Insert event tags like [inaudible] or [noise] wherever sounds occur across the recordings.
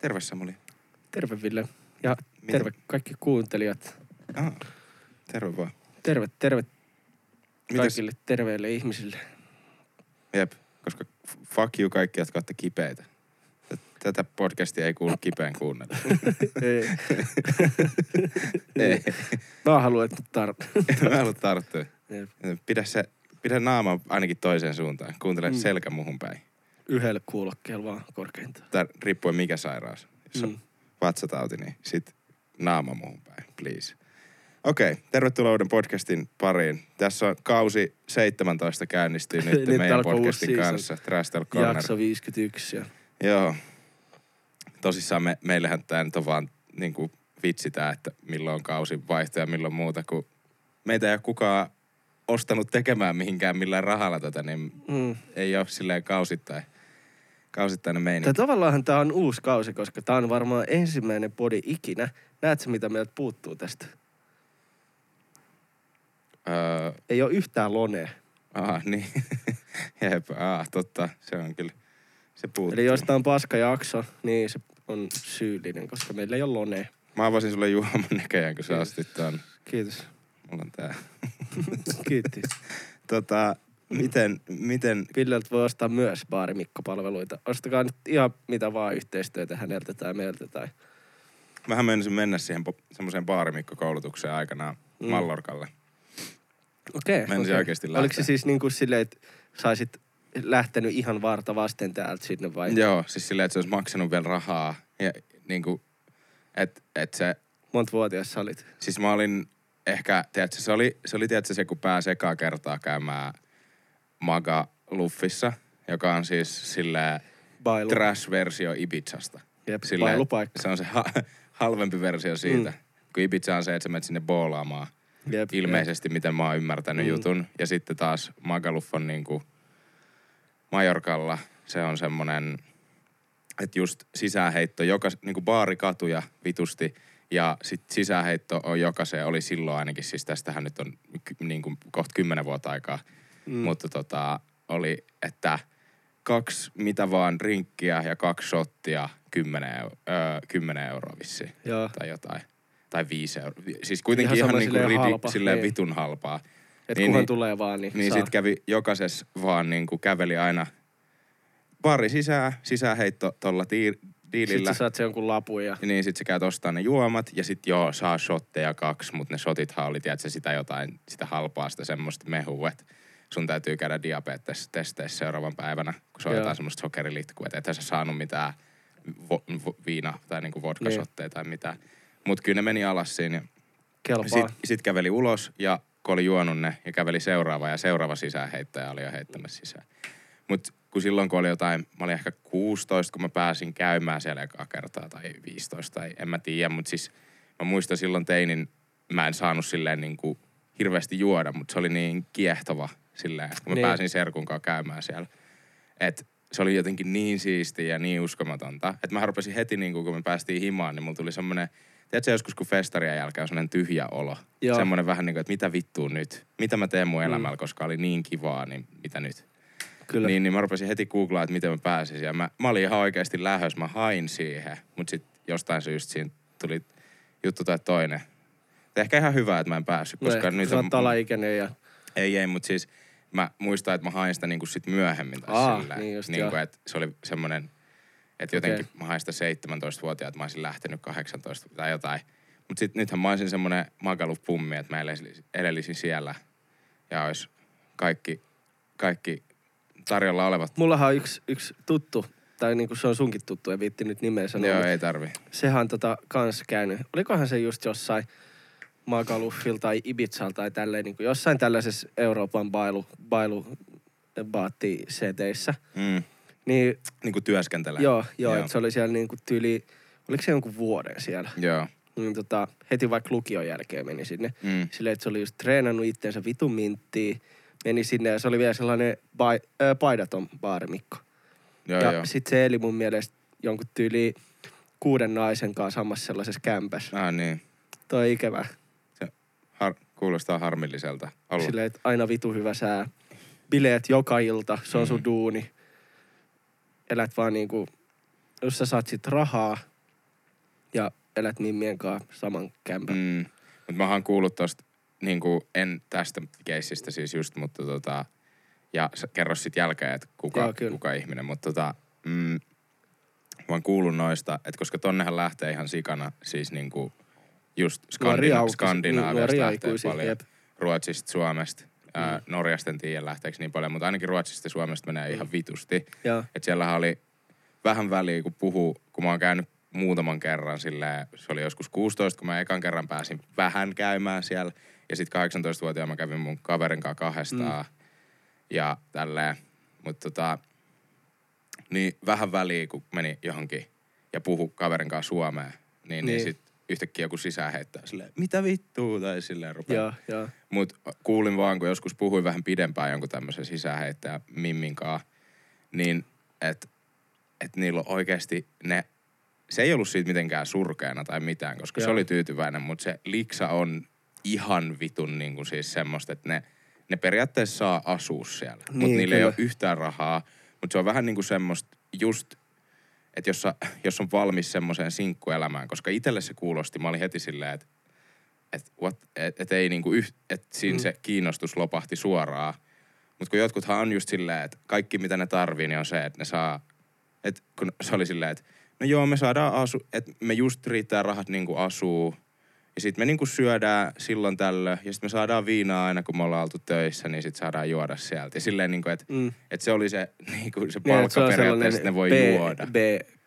Terve Samuli. Terve Ville. Ja Mitä- terve kaikki kuuntelijat. Ah, terve vaan. Terve, terve Mites, kaikille terveille ihmisille. jep, koska fuck you kaikki, jotka olette kipeitä. Tätä podcastia ei kuulu kipeän kuunnella. [laughs] Ei. [laughs] ei, Mä haluan, että tar- [laughs] mä haluan tarttua. Pidä se, pidä naama ainakin toiseen suuntaan. Kuuntele mm. selkä muhun päin. Yhdelle kuulokkeella vaan korkeintaan. Tää riippuen mikä sairaus. Jos on Mm. vatsatauti, niin sit naama muhun päin, please. Okei, okay, tervetuloa uuden podcastin pariin. Tässä on kausi 17 käynnistyy [laughs] nyt, Nyt meidän podcastin kanssa. Trash Talk Corner. Jakso 51. Ja... Joo. Tosissaan me, meillähän tämä nyt on vaan niin kuin vitsi tää, että milloin on kausi vaihto ja milloin muuta, kun meitä ei ole kukaan ostanut tekemään mihinkään millään rahalla tätä, niin Mm. ei ole silleen kausittain, kausittainen meininki. Tai tavallaan tää on uusi kausi, koska tää on varmaan ensimmäinen podi ikinä. Näetkö, mitä meiltä puuttuu tästä? Öö, Ei ole yhtään lonea. aha, [laughs] niin. Jep, ah, totta. Se on kyllä, se puuttuu. Eli jos tää on paska jakso, niin se on syyllinen, koska meillä ei ole lonea. Mä avasin sulle juoman näköjään, kun sä Kiitos. ostit ton. Kiitos. Mulla on tää. [laughs] Kiitti. Tota, miten, miten, Villeltä voi ostaa myös baarimikko-palveluita. Ostakaa nyt ihan mitä vaan yhteistyötä häneltä tai meiltä tai... mähän menisin mennä siihen po- semmoiseen baarimikko-koulutukseen aikanaan Mm. Mallorkalle. Okei. Menisin okei. oikeesti Oliko lähteä. se siis niin kuin silleen, että saisit lähtenyt ihan varta vasten täältä sinne vai? Joo, siis silleen, että se olisi maksanut vielä rahaa. Ja niinku, että et se, Monta vuotias sä olit? siis mä olin ehkä, tiedätkö, se oli, se oli tiedätkö, se kun pääsi ekaa kertaa käymään Maga Luffissa, joka on siis silleen Bailu. trash-versio Ibizasta. Jep, Silleen, bailupaikka. Se on se ha- halvempi versio siitä. Mm. Kun Ibiza on se, että sä menet sinne boolaamaan. Jep, Ilmeisesti, miten mä oon ymmärtänyt Mm. jutun. Ja sitten taas Magaluf on niinku Majorkalla. Se on semmonen, että just sisäänheitto, joka, niinku baarikatuja vitusti. Ja sitten sisäänheitto on jokaiseen, oli silloin ainakin, siis tästähän nyt on niinku kohta kymmenen vuotta aikaa. Mm. Mutta tota, oli, että kaksi mitä vaan rinkkiä ja kaksi shottia, kymmenen, eu- öö, kymmenen euroa vissiin Joo. tai jotain. Tai viisi euroa. Siis kuitenkin Ihan ihan, niinku silleen ridi, halpa, silleen niin. vitun halpaa. Et Niin, kunhan niin. tulee vaan, niin, Niin saa. sit kävi jokaisessa vaan niinku käveli aina pari sisään, sisäänheitto tolla tii, Sitten diilillä. sä saat sen jonkun lapun ja... Niin sit sä käyt ostaa ne juomat ja sit joo, saa shotteja kaksi, mutta ne shotithan oli, tiedätkö, sitä jotain, sitä halpaa, sitä semmoista mehua, että sun täytyy käydä diabetes-testeissä seuraavan päivänä, kun se on Joo. jotain semmoista sokerilitkua, että et sä saanut mitään vo, vo, viina- tai niinku vodkashotteja tai mitään. Mut kyllä ne meni alas siinä ja Kelpaa. sitten sit käveli ulos ja kun oli juonut ne ja käveli seuraava ja seuraava sisäänheittäjä oli jo heittämässä sisään. Mutta kun silloin kun oli jotain, mä olin ehkä 16, kun mä pääsin käymään siellä ekaa kertaa tai 15 tai en mä tiedä, mutta siis mä muistan silloin teinin, mä en saanut silleen niin kuin hirveästi juoda, mutta se oli niin kiehtova silleen, kun mä Niin. niin. pääsin serkun kanssa käymään siellä. Et se oli jotenkin niin siistiä ja niin uskomatonta, että mä rupesin heti niin kuin, kun me päästiin himaan, niin mulla tuli semmoinen, tiedätkö joskus kun festarien jälkeen on semmoinen tyhjä olo. Joo. Semmoinen vähän niin kuin, että mitä vittua nyt? Mitä mä teen mun Mm. elämällä, koska oli niin kivaa, niin mitä nyt? Kyllä. Niin, niin mä rupesin heti googlaa, että miten mä pääsisin. Ja mä, mä olin ihan oikeasti lähös, mä hain siihen. Mutta sitten jostain syystä siinä tuli juttu tai toinen. Et ehkä ihan hyvä, että mä en päässyt, koska no, nyt on... alaikäinen ja... Ei, ei, mutta siis mä muistan, että mä hain sitä niinku sit myöhemmin. Tai Aa, silleen, niin just, niinku, että se oli semmoinen, että jotenkin mä hain sitä 17-vuotiaat, että mä olisin lähtenyt 18 tai jotain. Mutta sitten nythän mä olisin semmoinen magalupummi, että mä elelisin, elelisin siellä ja olisi kaikki, kaikki tarjolla olevat. Mullahan on yksi, yksi tuttu, tai niinku se on sunkin tuttu, en viitti nyt nimeä sanoa. Joo, ei tarvi. Sehän on tota kans käynyt. Olikohan se just jossain Magaluffilla tai Ibizalla tai tälleen, niin kuin jossain tällaisessa Euroopan bailu, bailu baatti seteissä. Mm. Niin Niin kuin työskentelee. joo, joo, Joo. se oli siellä niin kuin tyyli, oliko se jonkun vuoden siellä? Joo. Niin tota, heti vaikka lukion jälkeen meni sinne. Mm. Silleen, että se oli just treenannut itteensä vitun minttiin. Meni sinne ja se oli vielä sellainen bai, äh, paidaton baarimikko. Joo, ja joo. sitten se eli mun mielestä jonkun tyyli kuuden naisen kanssa samassa sellaisessa kämpässä. Ah niin. Toi ikävä. Kuulostaa harmilliselta olla. Silleen, että aina vitu hyvä sää. Bileet joka ilta, se on sun Mm. duuni. Elät vaan niinku jos sä saat sit rahaa ja elät mimmien kanssa saman kämpän. Mm. Mutta mä oon kuullut tosta, niinku, en tästä keissistä siis just, mutta tota, ja kerro sit jälkeen, että kuka, Joo, kyllä. kuka ihminen, mutta tota, mm, mä oon kuullut noista, että koska tonnehan lähtee ihan sikana, siis niinku just Skandina- Skandinaaviasta lähtee paljon, jep. Ruotsista, Suomesta, ää, Mm. Norjasta en tiedä lähteekö niin paljon, mutta ainakin Ruotsista ja Suomesta menee ihan vitusti. Joo. Että siellähän oli vähän väliä, kun puhuu, kun mä oon käynyt muutaman kerran silleen, se oli joskus 16, kun mä ekan kerran pääsin vähän käymään siellä. Ja sitten 18-vuotiaana mä kävin mun kaverin kanssa kahdestaan. Mm. Ja tälleen. Mutta tota, niin vähän väliä, kun meni johonkin ja puhu kaverin kanssa suomea, niin, niin. niin Niin. sit yhtäkkiä joku sisään heittää silleen, mitä vittua, tai silleen rupeaa Joo, joo. Mut kuulin vaan, kun joskus puhuin vähän pidempään jonkun tämmöisen sisäheittäjä Mimmin kaa, niin että et niillä on oikeasti ne, se ei ollut siitä mitenkään surkeana tai mitään, koska se Joo. oli tyytyväinen, mutta se liksa on ihan vitun niin kuin siis semmoista, että ne, ne periaatteessa saa asua siellä. Niin, mutta niillä ei kyllä. ole yhtään rahaa, mutta se on vähän niin kuin semmoista just, että jos, [laughs] jos on valmis semmoiseen sinkkuelämään, koska itselle se kuulosti, mä olin heti silleen, että et, what, et, et ei niinku yh, et siinä Mm. mm. se kiinnostus lopahti suoraan. Mutta kun jotkuthan on just silleen, että kaikki mitä ne tarvii, niin on se, että ne saa, että kun se oli silleen, että no joo, me saadaan asu, että me just riittää rahat niinku asuu. Ja sitten me niinku syödään silloin tällöin, ja sitten me saadaan viinaa aina, kun me ollaan oltu töissä, niin sitten saadaan juoda sieltä. Ja silleen niinku, että Mm. et se oli se, niinku, se Niin, palkka se on periaatteessa, että ne voi B, juoda. B,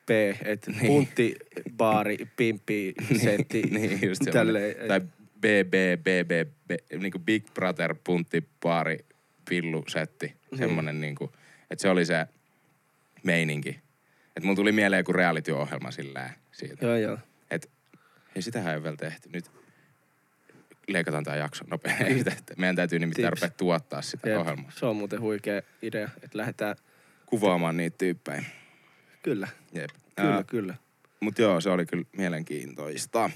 B, että Niin. puntti, [laughs] baari, pimppi, setti. [laughs] niin, just tälleen, Tai BB, BB, B, niinku Big Brother, puntti, baari, pillu, setti. Niin. Semmonen niinku, että se oli se meininki. Että mulla tuli mieleen joku reality-ohjelma sillä siitä. Joo, joo. Hei, sitähän ei vielä tehty. Nyt leikataan tämä jakso nopeasti. Meidän täytyy nimittäin Tips. rupea tuottaa sitä Jep. ohjelmaa. Se on muuten huikea idea, että lähdetään, Kuvaamaan niitä tyyppejä. kyllä, Jep. kyllä, Ää, kyllä. mut joo, se oli kyllä mielenkiintoista.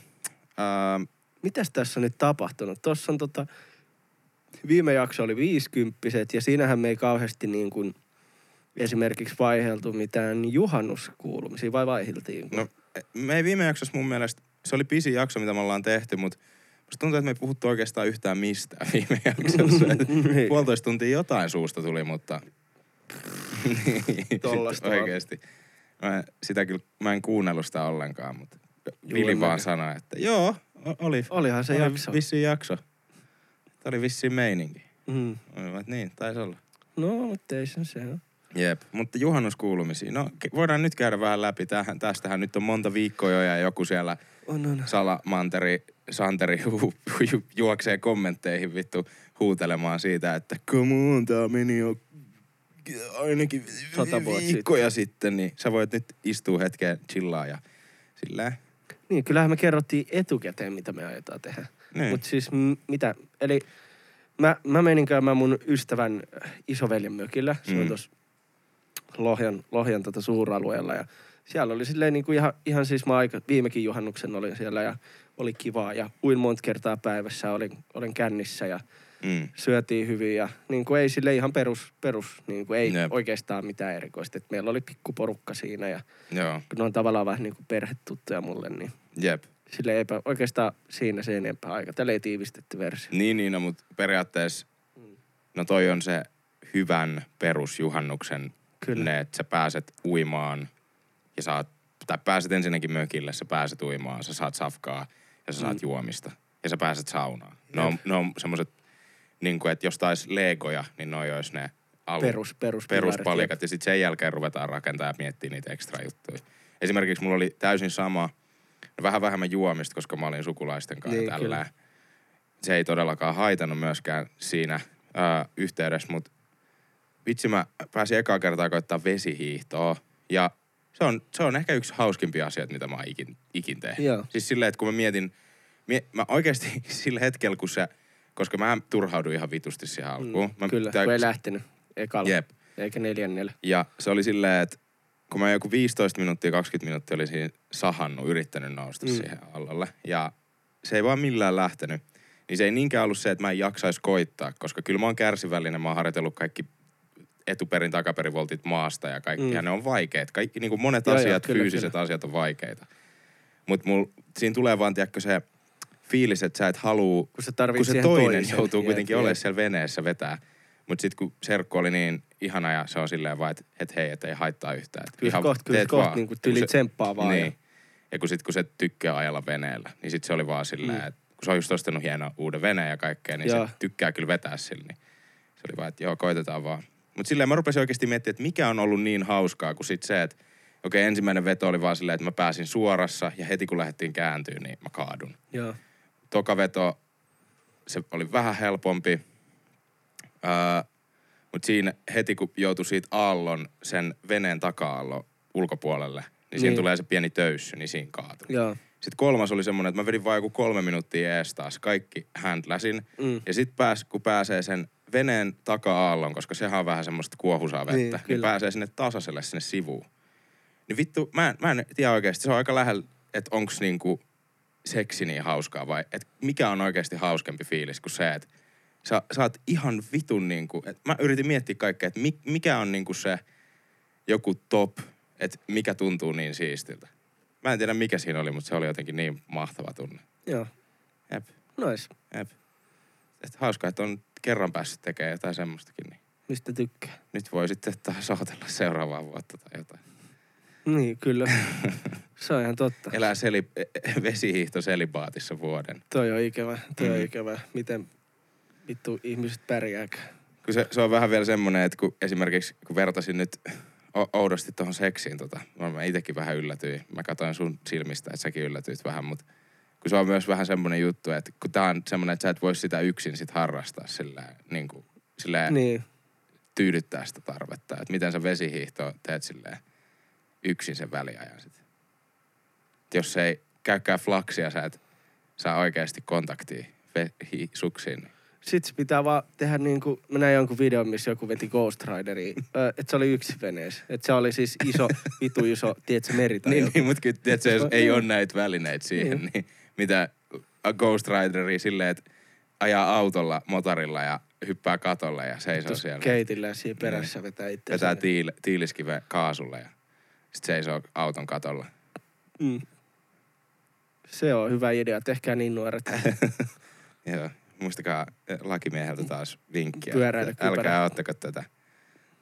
Ää, Mitäs tässä on nyt tapahtunut? Tuossa on tota, viime jakso oli viisikymppiset ja siinähän me ei kauheasti niin kuin esimerkiksi vaiheltu mitään juhannuskuulumisia vai vaihiltiin? No, me ei viime jaksossa mun mielestä, se oli pisin jakso, mitä me ollaan tehty, mutta musta tuntuu, että me ei puhuttu oikeastaan yhtään mistään [laughs] viime jaksossa. Et Niin. Puolitoista tuntia jotain suusta tuli, mutta... [laughs] Niin, Tollasta. Oikeesti. Mä, sitä kyllä, mä en kuunnellut sitä ollenkaan, mutta Vili vaan sanoi, että joo, oli, Olihan se oli jakso. vissiin jakso. Tämä oli vissiin meininki. Mm. Että niin, taisi olla. No, mutta ei se se on. Jep, mutta juhannuskuulumisia. No voidaan nyt käydä vähän läpi. Tähän, tästähän nyt on monta viikkoa jo ja joku siellä On, on. salamanteri, Santeri [laughs] hu, hu, juoksee kommentteihin vittu huutelemaan siitä, että come on, tää meni jo ainakin Sata viikkoja sitten. niin sä voit nyt istua hetken chillaa ja silleen. Niin, kyllähän me kerrottiin etukäteen, mitä me aiotaan tehdä. Niin. Mutta siis m- mitä? Eli mä, mä menin käymään mun ystävän isoveljen mökillä. Se mm. on Mm. tuossa Lohjan, Lohjan tota suuralueella. Ja siellä oli silleen niin kuin ihan, ihan siis mä aika, viimekin juhannuksen olin siellä ja oli kivaa. Ja uin monta kertaa päivässä, olin, olin kännissä ja Mm. syötiin hyvin. Ja niin kuin ei sille ihan perus, perus niin kuin ei Jep. oikeastaan mitään erikoista. Et meillä oli pikkuporukka siinä ja Joo, kun ne on tavallaan vähän niin kuin perhetuttuja mulle, niin jep. sille eipä oikeastaan siinä se enempää aika. Tällä ei tiivistetty versio. Niin, niin, no, mutta periaatteessa, no toi on se hyvän perusjuhannuksen Kyllä. ne, että sä pääset uimaan ja saat, tai pääset ensinnäkin mökille, sä pääset uimaan, sä saat safkaa ja sä saat Mm. juomista ja sä pääset saunaan. Ne on, ne on semmoset, niin kuin, että jos taisi legoja, niin noi olisi ne alun, Perus, perus, peruspalikat ja sitten sen jälkeen ruvetaan rakentamaan ja miettiä niitä ekstra juttuja. Esimerkiksi mulla oli täysin sama, no vähän vähemmän juomista, koska mä olin sukulaisten kanssa Niin, tällä. Se ei todellakaan haitannut myöskään siinä ää, yhteydessä, mutta vitsi mä pääsin ekaa kertaa koittaa vesihiihtoa ja se on, se on ehkä yksi hauskimpia asioita, mitä mä oon ikin, ikin tehnyt. Joo. Siis silleen, että kun mä mietin, mie, mä oikeasti [laughs] sillä hetkellä, kun se, koska mä turhauduin ihan vitusti siihen alkuun. Mä, Mm, Kyllä, tää- kun ei lähtenyt ekalla. Jep. Eikä neljännellä. Ja se oli silleen, että kun mä joku 15 minuuttia, 20 minuuttia olin siinä sahannut, yrittänyt nousta Mm. mm. siihen allalle. Ja se ei vaan millään lähtenyt. Niin se ei niinkään ollut se, että mä en jaksaisi koittaa, koska kyllä mä oon kärsivällinen, mä oon harjoitellut kaikki etuperin takaperin voltit maasta ja kaikki. Mm. Ja ne on vaikeet. Kaikki, niin kuin monet Joo, joo, asiat, kyllä, fyysiset asiat on vaikeita. Mutta siinä tulee vaan, tiedätkö, se fiilis, että sä et halua, Kun kun se toinen toisen. joutuu kuitenkin olemaan siellä veneessä vetää. Mutta sitten kun serkku oli niin ihana ja se on silleen vaan, että et hei, et ei haittaa yhtään. Et Kyllä ihan kohta, kyllä kohta niinku Ja kun tyli se- tsemppaa vaan. Niin. Ja, Ja kun sit kun se tykkää ajella veneellä, niin sit se oli vaan silleen, Mm. että kun se on just ostanut hieno uuden veneen ja kaikkea, niin Joo. se tykkää kyllä vetää sillä. Niin se oli vaan, että joo, koitetaan vaan. Mutta silleen mä rupesin oikeasti miettimään, että mikä on ollut niin hauskaa kuin sit se, että okei, ensimmäinen veto oli vaan silleen, että mä pääsin suorassa ja heti kun lähdettiin kääntyä, niin mä kaadun. joo. Toka veto, se oli vähän helpompi. Öö, mutta siinä heti kun joutui siitä aallon, sen veneen taka-aallon ulkopuolelle, niin, niin siinä tulee se pieni töyssy, niin siinä kaatui. Joo. Sitten kolmas oli semmoinen, että mä vedin vaan joku kolme minuuttia ees taas. Kaikki handläsin. Mm. Ja sitten pääs, kun pääsee sen veneen taka-aallon, koska sehän on vähän semmoista kuohusaa vettä, Niin, niin, kyllä. niin pääsee sinne tasaiselle sinne sivuun. Niin vittu, mä en, mä en tiedä oikeasti. Se on aika lähellä, että onks niinku seksi niin hauskaa vai että mikä on oikeasti hauskempi fiilis kuin se, että sä, sä oot ihan vitun niinku, että mä yritin miettiä kaikkea, että mi, mikä on niinku se joku top, että mikä tuntuu niin siistiltä. Mä en tiedä mikä siinä oli, mutta se oli jotenkin niin mahtava tunne. Joo. Jep, Nice. jep. Et hauskaa, että on kerran päässyt tekemään jotain semmoistakin, niin Mistä tykkää? nyt voi sitten taas odotella seuraavaa vuotta tai jotain. Niin, kyllä. [laughs] Se on ihan totta. Elää seli, vesihiihto selibaatissa vuoden. Toi on ikävä. Toi on Mm. ikävä. Miten vittu ihmiset pärjääkö? Kun se, se on vähän vielä semmoinen, että kun esimerkiksi kun vertasin nyt oudosti tuohon seksiin, tota, mä itsekin vähän yllätyin. Mä katsoin sun silmistä, että säkin yllätyit vähän, mutta kun se on myös vähän semmoinen juttu, että kun tää on semmoinen, että sä et voi sitä yksin sit harrastaa sillä, niin kuin, sillä Niin. tyydyttää sitä tarvetta. Että miten sä vesihiihto teet silleen yksin sen väliajan sit. Et jos ei käykään flaksia, sä et saa oikeasti kontaktia ve- hi- suksiin. Niin. Sitten pitää vaan tehdä niin kuin, mä näin jonkun videon, missä joku veti Ghost Rideria, että se oli yksi veneessä. Että se oli siis iso, vitu iso, tiedätkö, meri tai Niin, niin mutta kyllä, tiedätkö, jos on- ei niin. ole näitä välineitä siihen, Niin. niin, mitä a Ghost Rideri silleen, että ajaa autolla, motorilla ja hyppää katolle ja seisoo Tuossa siellä. Keitillä ja siinä perässä vetää itse. Vetää tiil, tiiliskive kaasulle ja sitten seisoo auton katolla. Mm. Se on hyvä idea, tehkää niin nuoret. [laughs] Joo. Muistakaa eh, lakimieheltä taas vinkkiä. Pyöräily Älkää ottako tätä,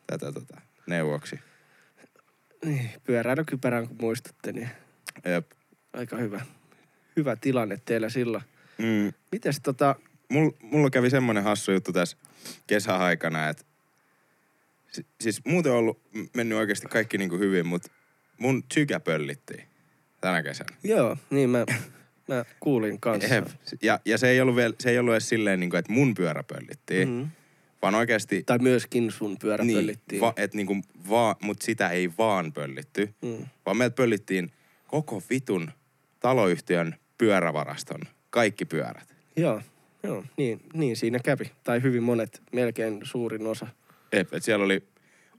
tätä tota, neuvoksi. niin, pyöräilykypärän kun muistatte, niin Jep. aika hyvä. Hyvä tilanne teillä silloin. Mm. Mites tota, Mul, mulla kävi semmoinen hassu juttu tässä kesäaikana, että si, siis muuten on ollut mennyt oikeasti kaikki niinku hyvin, mutta mun tykä pöllittiin tänä kesänä. joo, niin mä, [laughs] mä kuulin kanssa. Ja, ja se ei ollut vielä, se ei ollut edes silleen, niinku, että mun pyörä pöllittiin, mm. Mm. vaan oikeasti... Tai myöskin sun pyörä niin, pöllittiin. va, et niinku vaan, mut sitä ei vaan pöllitty, mm. vaan meiltä pöllittiin koko vitun taloyhtiön pyörävaraston kaikki pyörät. Joo, joo niin, niin siinä kävi. Tai hyvin monet, melkein suurin osa. Jep, et siellä oli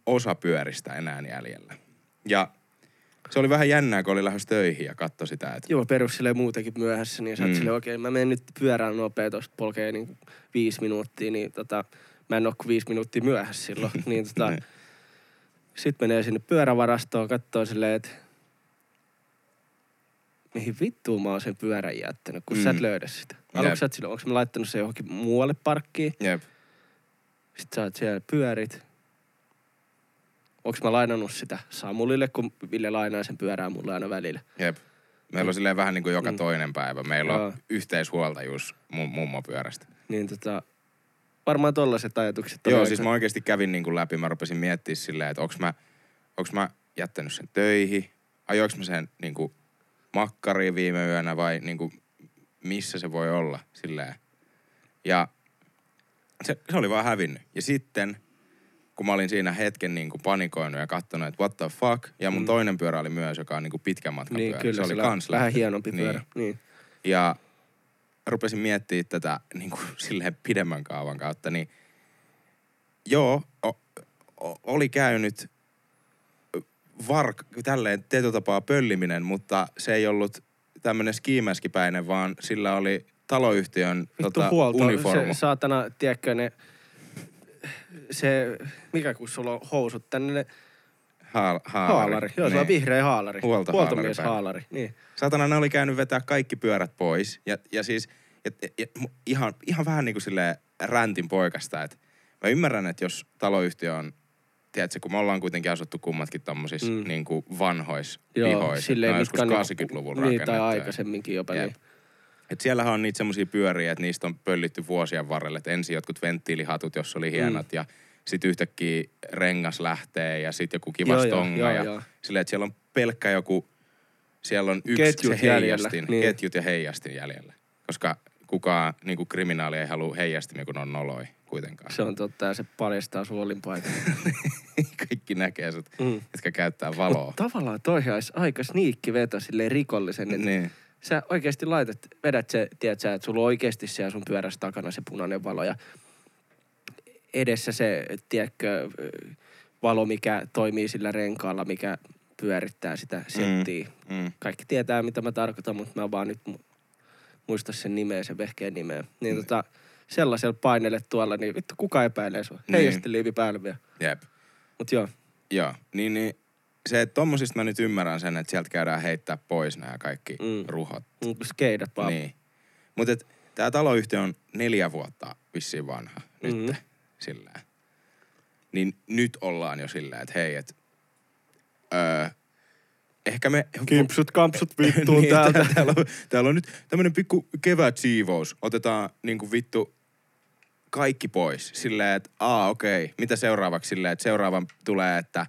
osa pyöristä enää jäljellä. Ja se oli vähän jännää, kun oli lähes töihin ja katsoi sitä, että Joo, perus silleen muutenkin myöhässä, niin sä Mm. silleen, okei, mä menen nyt pyörään nopea tosta polkee niin viisi minuuttia, niin tota, mä en oo kuin viisi minuuttia myöhässä silloin. [laughs] niin tota, Niin. sit menee sinne pyörävarastoon, katsoo silleen, että mihin vittuun mä oon sen pyörän jättänyt, kun mm. sä et Mm. löydä sitä. Aluksi sä oot silleen, onko mä laittanut sen johonkin muualle parkkiin, jep, sit sä oot siellä pyörit. Onko mä lainannut sitä Samulille, kun Ville lainaa sen pyörää mulle aina välillä. jep. Meillä on silleen vähän niin kuin joka Mm. toinen päivä. Meillä Joo. on yhteishuoltajuus mu- mummo pyörästä. Niin tota, varmaan tollaset ajatukset Joo, siis mä oikeasti kävin niin kuin läpi. Mä rupesin miettimään silleen, että onks mä, onks mä jättänyt sen töihin, ajoinko mä sen niin kuin makkariin viime yönä vai niin kuin, missä se voi olla silleen. Ja se, se oli vaan hävinnyt. Ja sitten, kun mä olin siinä hetken niin kuin panikoinut ja katsonut, että what the fuck, ja mun Mm. toinen pyörä oli myös, joka on niin kuin pitkän matkan Niin, pyörä. kyllä, se oli kans vähän lähtenyt. hienompi pyörä. Niin. niin. Ja rupesin miettimään tätä niin kuin, [laughs] silleen pidemmän kaavan kautta, niin joo, o, o, oli käynyt vark, tälleen tietyllä tapaa pölliminen, mutta se ei ollut tämmöinen skiimäskipäinen, vaan sillä oli taloyhtiön Vittu tota, huolto. uniformu. Se saatana, tiedätkö, ne se, mikä kun sulla on housut tänne, Haal, haalari. haalari. Joo, sulla on Niin. vihreä haalari. Huoltomies päällä. haalari, niin. Satana, ne oli käynyt vetää kaikki pyörät pois. Ja, ja siis ja, ja, ihan, ihan vähän niin kuin silleen räntin poikasta. Että mä ymmärrän, että jos taloyhtiö on, tiedätkö, kun me ollaan kuitenkin asuttu kummatkin tommosissa Mm. niin kuin vanhoissa Joo, pihoissa. silleen, mitkä joskus on niinku- 80-luvun Niin, tai aikaisemminkin jopa Jep. niin. Et siellähän on niitä semmoisia pyöriä, että niistä on pöllitty vuosien varrelle. Et ensin jotkut venttiilihatut, jos oli hienot, mm. ja sitten yhtäkkiä rengas lähtee, ja sitten joku kiva stonga. joo, ja joo. silleen, että siellä on pelkkä joku, siellä on yksi Ketjut se jäljellä, heijastin, niin. ketjut ja heijastin jäljellä. Koska kukaan niin kuin kriminaali ei halua heijastimia, kun on noloi kuitenkaan. Se on totta ja se paljastaa olinpaikan. [laughs] Kaikki näkee sut, Mm. jotka käyttää valoa. Mut tavallaan toi olisi aika sniikki veto silleen rikollisen. Että niin. sä oikeasti laitat, vedät se, tiedät sä, että sulla on oikeasti siellä sun pyörässä takana se punainen valo ja edessä se, tiedätkö, valo, mikä toimii sillä renkaalla, mikä pyörittää sitä settiä. Mm. Kaikki tietää, mitä mä tarkoitan, mutta mä vaan nyt mu- muista sen nimeä, sen vehkeen nimeä. Niin Mm. tota, sellaisella painelle tuolla, niin vittu kuka epäilee sua. Niin. Heijasteliivi päälle vielä. Jep. Mut joo, Joo, niin, niin se, että tommosista mä nyt ymmärrän sen, että sieltä käydään heittää pois nämä kaikki Mm. ruhot. mm, skeidat vaan. Niin. Mutta tämä taloyhtiö on neljä vuotta vissiin vanha nyt Mhm. mm. sillä. Niin nyt ollaan jo sillä, että hei, että öö, ehkä me... Kimpsut, kampsut [laughs] vittuun niin, täältä. tää- Täällä on, täällä on nyt tämmönen pikku kevätsiivous. Otetaan niinku vittu kaikki pois. Silleen, että aa okei, okay. mitä seuraavaksi silleen, että seuraavan tulee, että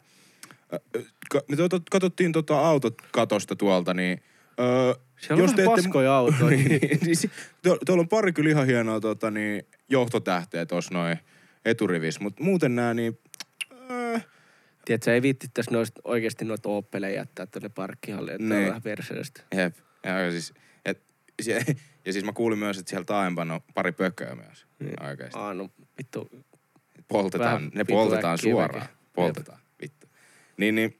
me katsottiin tota autot katosta tuolta, niin öö, Siellä on vähän paskoja autoja. [laughs] niin, niin, tuo- tuolla on pari kyllä ihan hienoa tota, niin, johtotähteä tuossa noin eturivissä, mutta muuten nämä niin... Öö, Tiedätkö, ei viittittäisi noista, oikeasti noita Opeleja jättää tuonne parkkihalliin, että on Niin. vähän perseestä. Jep. Ja, siis, et, [laughs] ja siis mä kuulin myös, että siellä taaempana on pari pökköä myös. Niin. Oikeesti. Aa, no vittu. Poltetaan, Vähän ne poltetaan suoraan. väkeä. Poltetaan, vittu. Niin, niin,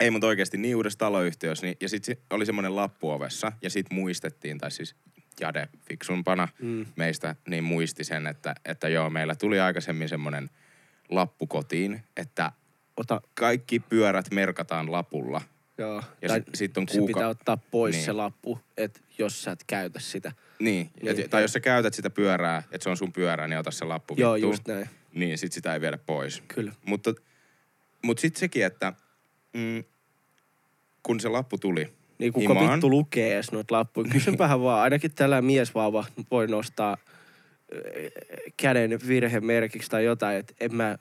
ei mutta oikeasti niin uudessa taloyhtiössä. Niin, ja sitten oli semmoinen lappu ovessa ja sitten muistettiin, tai siis Jade fiksumpana Mm. meistä, niin muisti sen, että, että joo, meillä tuli aikaisemmin semmoinen lappu kotiin, että Ota, kaikki pyörät merkataan lapulla. Joo. Ja Tai sit, sit on se kuuka... pitää ottaa pois Niin. se lappu, että jos sä et käytä sitä. Niin, Niin. Et, tai jos sä käytät sitä pyörää, että se on sun pyörää, niin ota se lappu Joo, vittuun. just näin. Niin, sit sitä ei viedä pois. Kyllä. Mutta, mutta sit sekin, että mm, kun se lappu tuli, Niin kuka Himaan. vittu lukee edes noita lappuja. Kysynpähän vaan, ainakin tällä miesvauva voi nostaa käden virhemerkiksi tai jotain, että en mä,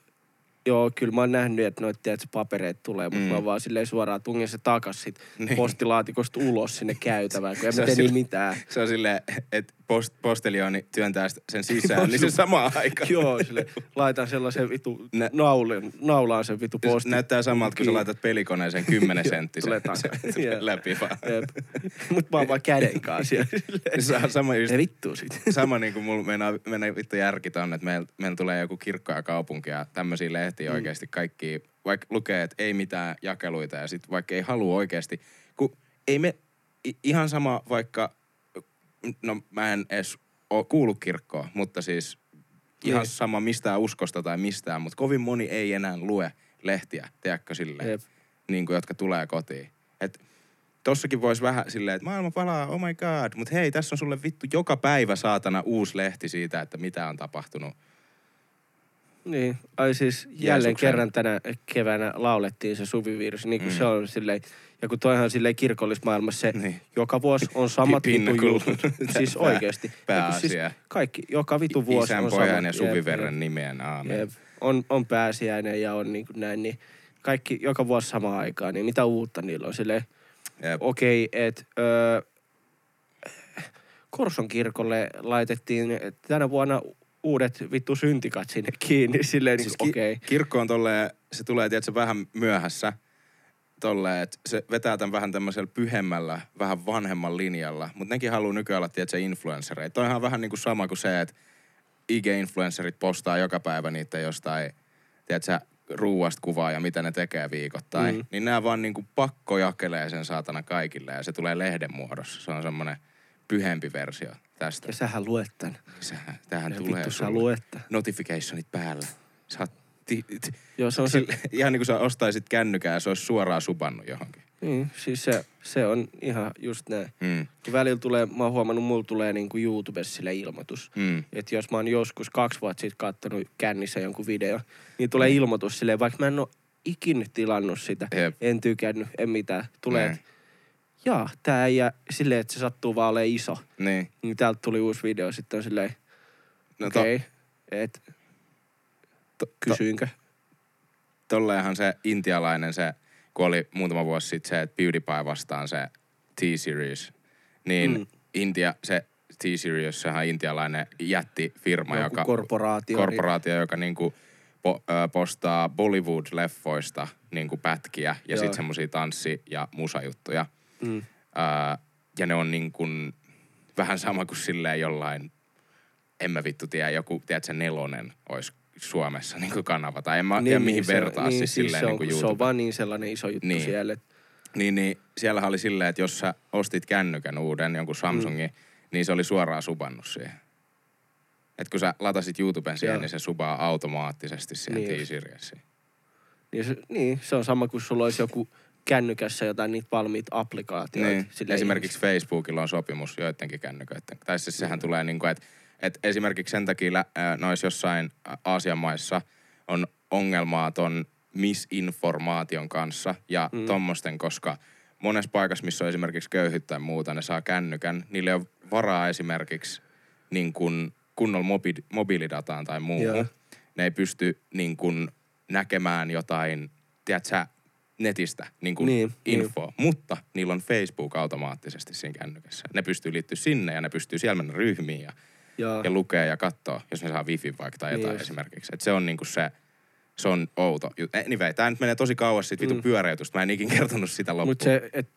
joo, kyllä mä oon nähnyt, että noita tiedätkö, papereita tulee, mutta Mm. mä vaan silleen suoraan tungen se takas sit Niin. postilaatikosta ulos sinne [laughs] käytävään, kun on tee niin mitään. se on silleen, että post, postelioni työntää sen sisään, niin se samaan aikaan. Joo, sille laitan sellaisen vitu Nä- naulin, naulaan sen vitu Se postin. näyttää samalta, kun sä laitat pelikoneeseen 10 Joo, senttisen läpi vaan. Mut mä oon vaan käden kanssa Sama just vittu sit. sama niin kuin mulla meinaa, mennä vittu järki tonne, että meillä, meillä tulee joku kirkko ja kaupunki ja tämmöisiä lehtiä mm. oikeasti kaikki, vaikka lukee, että ei mitään jakeluita ja sitten vaikka ei halua oikeasti, kun ei me, ihan sama vaikka, no mä en edes oo kuulu kirkkoon, mutta siis ihan Niin. sama mistään uskosta tai mistään, mutta kovin moni ei enää lue lehtiä, tiedätkö silleen, Jep. niin kuin, jotka tulee kotiin. Et tossakin voisi vähän silleen, että maailma palaa, oh my god. Mutta hei, tässä on sulle vittu joka päivä saatana uusi lehti siitä, että mitä on tapahtunut. Niin, ai siis jälleen Jeesuksen. kerran tänä keväänä laulettiin se suvivirsi, niin kuin Mm. se on silleen, ja kun toihan silleen kirkollismaailmassa se Niin. joka vuosi on samat vitu jutut. [laughs] siis oikeesti. Ja siis pääasia. kaikki, joka vitu vuosi Isän, on samat. ja Jep, suviverran nimeen, aamen. jep. On, on pääsiäinen ja on niin kuin näin, niin kaikki joka vuosi samaan aikaan, niin mitä uutta niillä on silleen, Jep. okei, okay, että öö, Korson kirkolle laitettiin tänä vuonna uudet vittu syntikat sinne kiinni, silleen niin Siis ki- okei. Okay. kirkko on tolleen, se tulee tietysti vähän myöhässä, tolleen, että se vetää tämän vähän tämmöisellä pyhemmällä, vähän vanhemman linjalla. Mutta nekin haluaa nykyään olla, tiedätkö, influenssereita. Toi on vähän niin kuin sama kuin se, että IG-influencerit postaa joka päivä niitä jostain, tiedätkö, ruuasta kuvaa ja mitä ne tekee viikoittain. Mm. Niin nämä vaan niin kuin pakko jakelee sen saatana kaikille ja se tulee lehden muodossa. Se on semmoinen pyhempi versio tästä. Ja sähän luet tän. Sähän, tähän Ja tulee vittu sä luet tän. notificationit päällä. Sä oot ti- ti- Joo, se on se, sille, ihan niin kuin sä ostaisit kännykää ja se olisi suoraan subannut johonkin. niin, siis se, se on ihan just näin. Mm. Välillä tulee, mä oon huomannut, mulla tulee niinku YouTubessa sille ilmoitus. Mm. Että jos mä oon joskus kaksi vuotta sitten kattonut kännissä jonkun video, niin tulee Mm. ilmoitus silleen, vaikka mä en oo ikinä tilannut sitä, Jep. en tykännyt, en mitään. Tulee, että jaa, tää ei jää silleen, että se sattuu vaan olemaan iso. Niin. Niin täältä tuli uusi video, sitten on silleen, No okei, okay, to, to, kysyinkö? tolleenhan se intialainen se, kun oli muutama vuosi sitten se, että PewDiePie vastaan se T-Series, niin Mm. Intia, se T-Series, sehän intialainen jättifirma, Joku joka, korporaatio. korporaatio, joka niinku po, ö, postaa Bollywood-leffoista niinku pätkiä ja sitten semmoisia tanssi- ja musajuttuja. Niin, mm. Ää, ja ne on niin kuin vähän sama kuin silleen jollain, en mä vittu tiedä, joku, tiedätkö, nelonen olisi Suomessa niin kuin kanava. Tai en mä tiedä, mihin se- vertaa niin, siis silleen se, on, niin kuin se on YouTube. vaan niin sellainen iso juttu Niin. siellä. että- Niin, niin siellähän oli silleen, että jos sä ostit kännykän uuden, jonkun Samsungin, mm. niin se oli suoraan subannut siihen. Et kun sä latasit YouTuben siihen, Joo. niin se subaa automaattisesti siihen Niin. T-Seriesiin. Niin se, niin, se on sama kuin sulla olisi joku kännykässä jotain niitä valmiita applikaatioita. Niin. Esimerkiksi Facebookilla on sopimus joidenkin kännyköiden. Tai siis sehän tulee niin kuin, että et esimerkiksi sen takia ää, noissa jossain Aasian maissa on ongelmaa ton misinformaation kanssa ja Mm. mm. tommosten, koska monessa paikassa, missä on esimerkiksi köyhyyttä tai muuta, ne saa kännykän, niille ei ole varaa esimerkiksi niin kuin kunnolla mobi- mobiilidataan tai muuhun. Joo. Ne ei pysty niin kuin näkemään jotain, tiedätkö netistä niin kuin Niin, infoa. Niin. Mutta niillä on Facebook automaattisesti siinä kännykässä. Ne pystyy liittyä sinne ja ne pystyy siellä mennä ryhmiin ja, ja, ja lukea ja katsoa, jos ne saa wifi vaikka tai Niin jotain just. esimerkiksi. Et se on niinku se, se on outo. Anyway, tää nyt menee tosi kauas siitä vitun Mm. pyöräytystä. Mä en ikin kertonut sitä loppuun. Mutta se, et,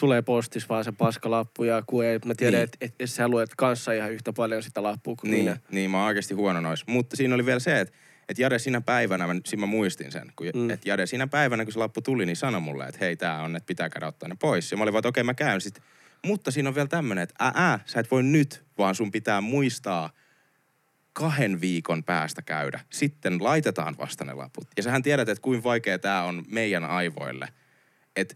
tulee postis vaan se paskalappu ja kun ei, mä tiedän, Niin. että et, et sä luet kanssa ihan yhtä paljon sitä lappua kuin niin, minä. niin, mä oon oikeasti huono noissa. Mutta siinä oli vielä se, että et Jade siinä päivänä, mä, siinä mä muistin sen, kun, Mm. että Jade siinä päivänä, kun se lappu tuli, niin sanoi mulle, että hei, tää on, että pitää käydä ottaa ne pois. Ja mä olin vaan, että okei, mä käyn sit. Mutta siinä on vielä tämmönen, että ää, ää, sä et voi nyt, vaan sun pitää muistaa kahden viikon päästä käydä. Sitten laitetaan vasta ne laput. Ja sähän tiedät, että kuinka vaikea tämä on meidän aivoille. Että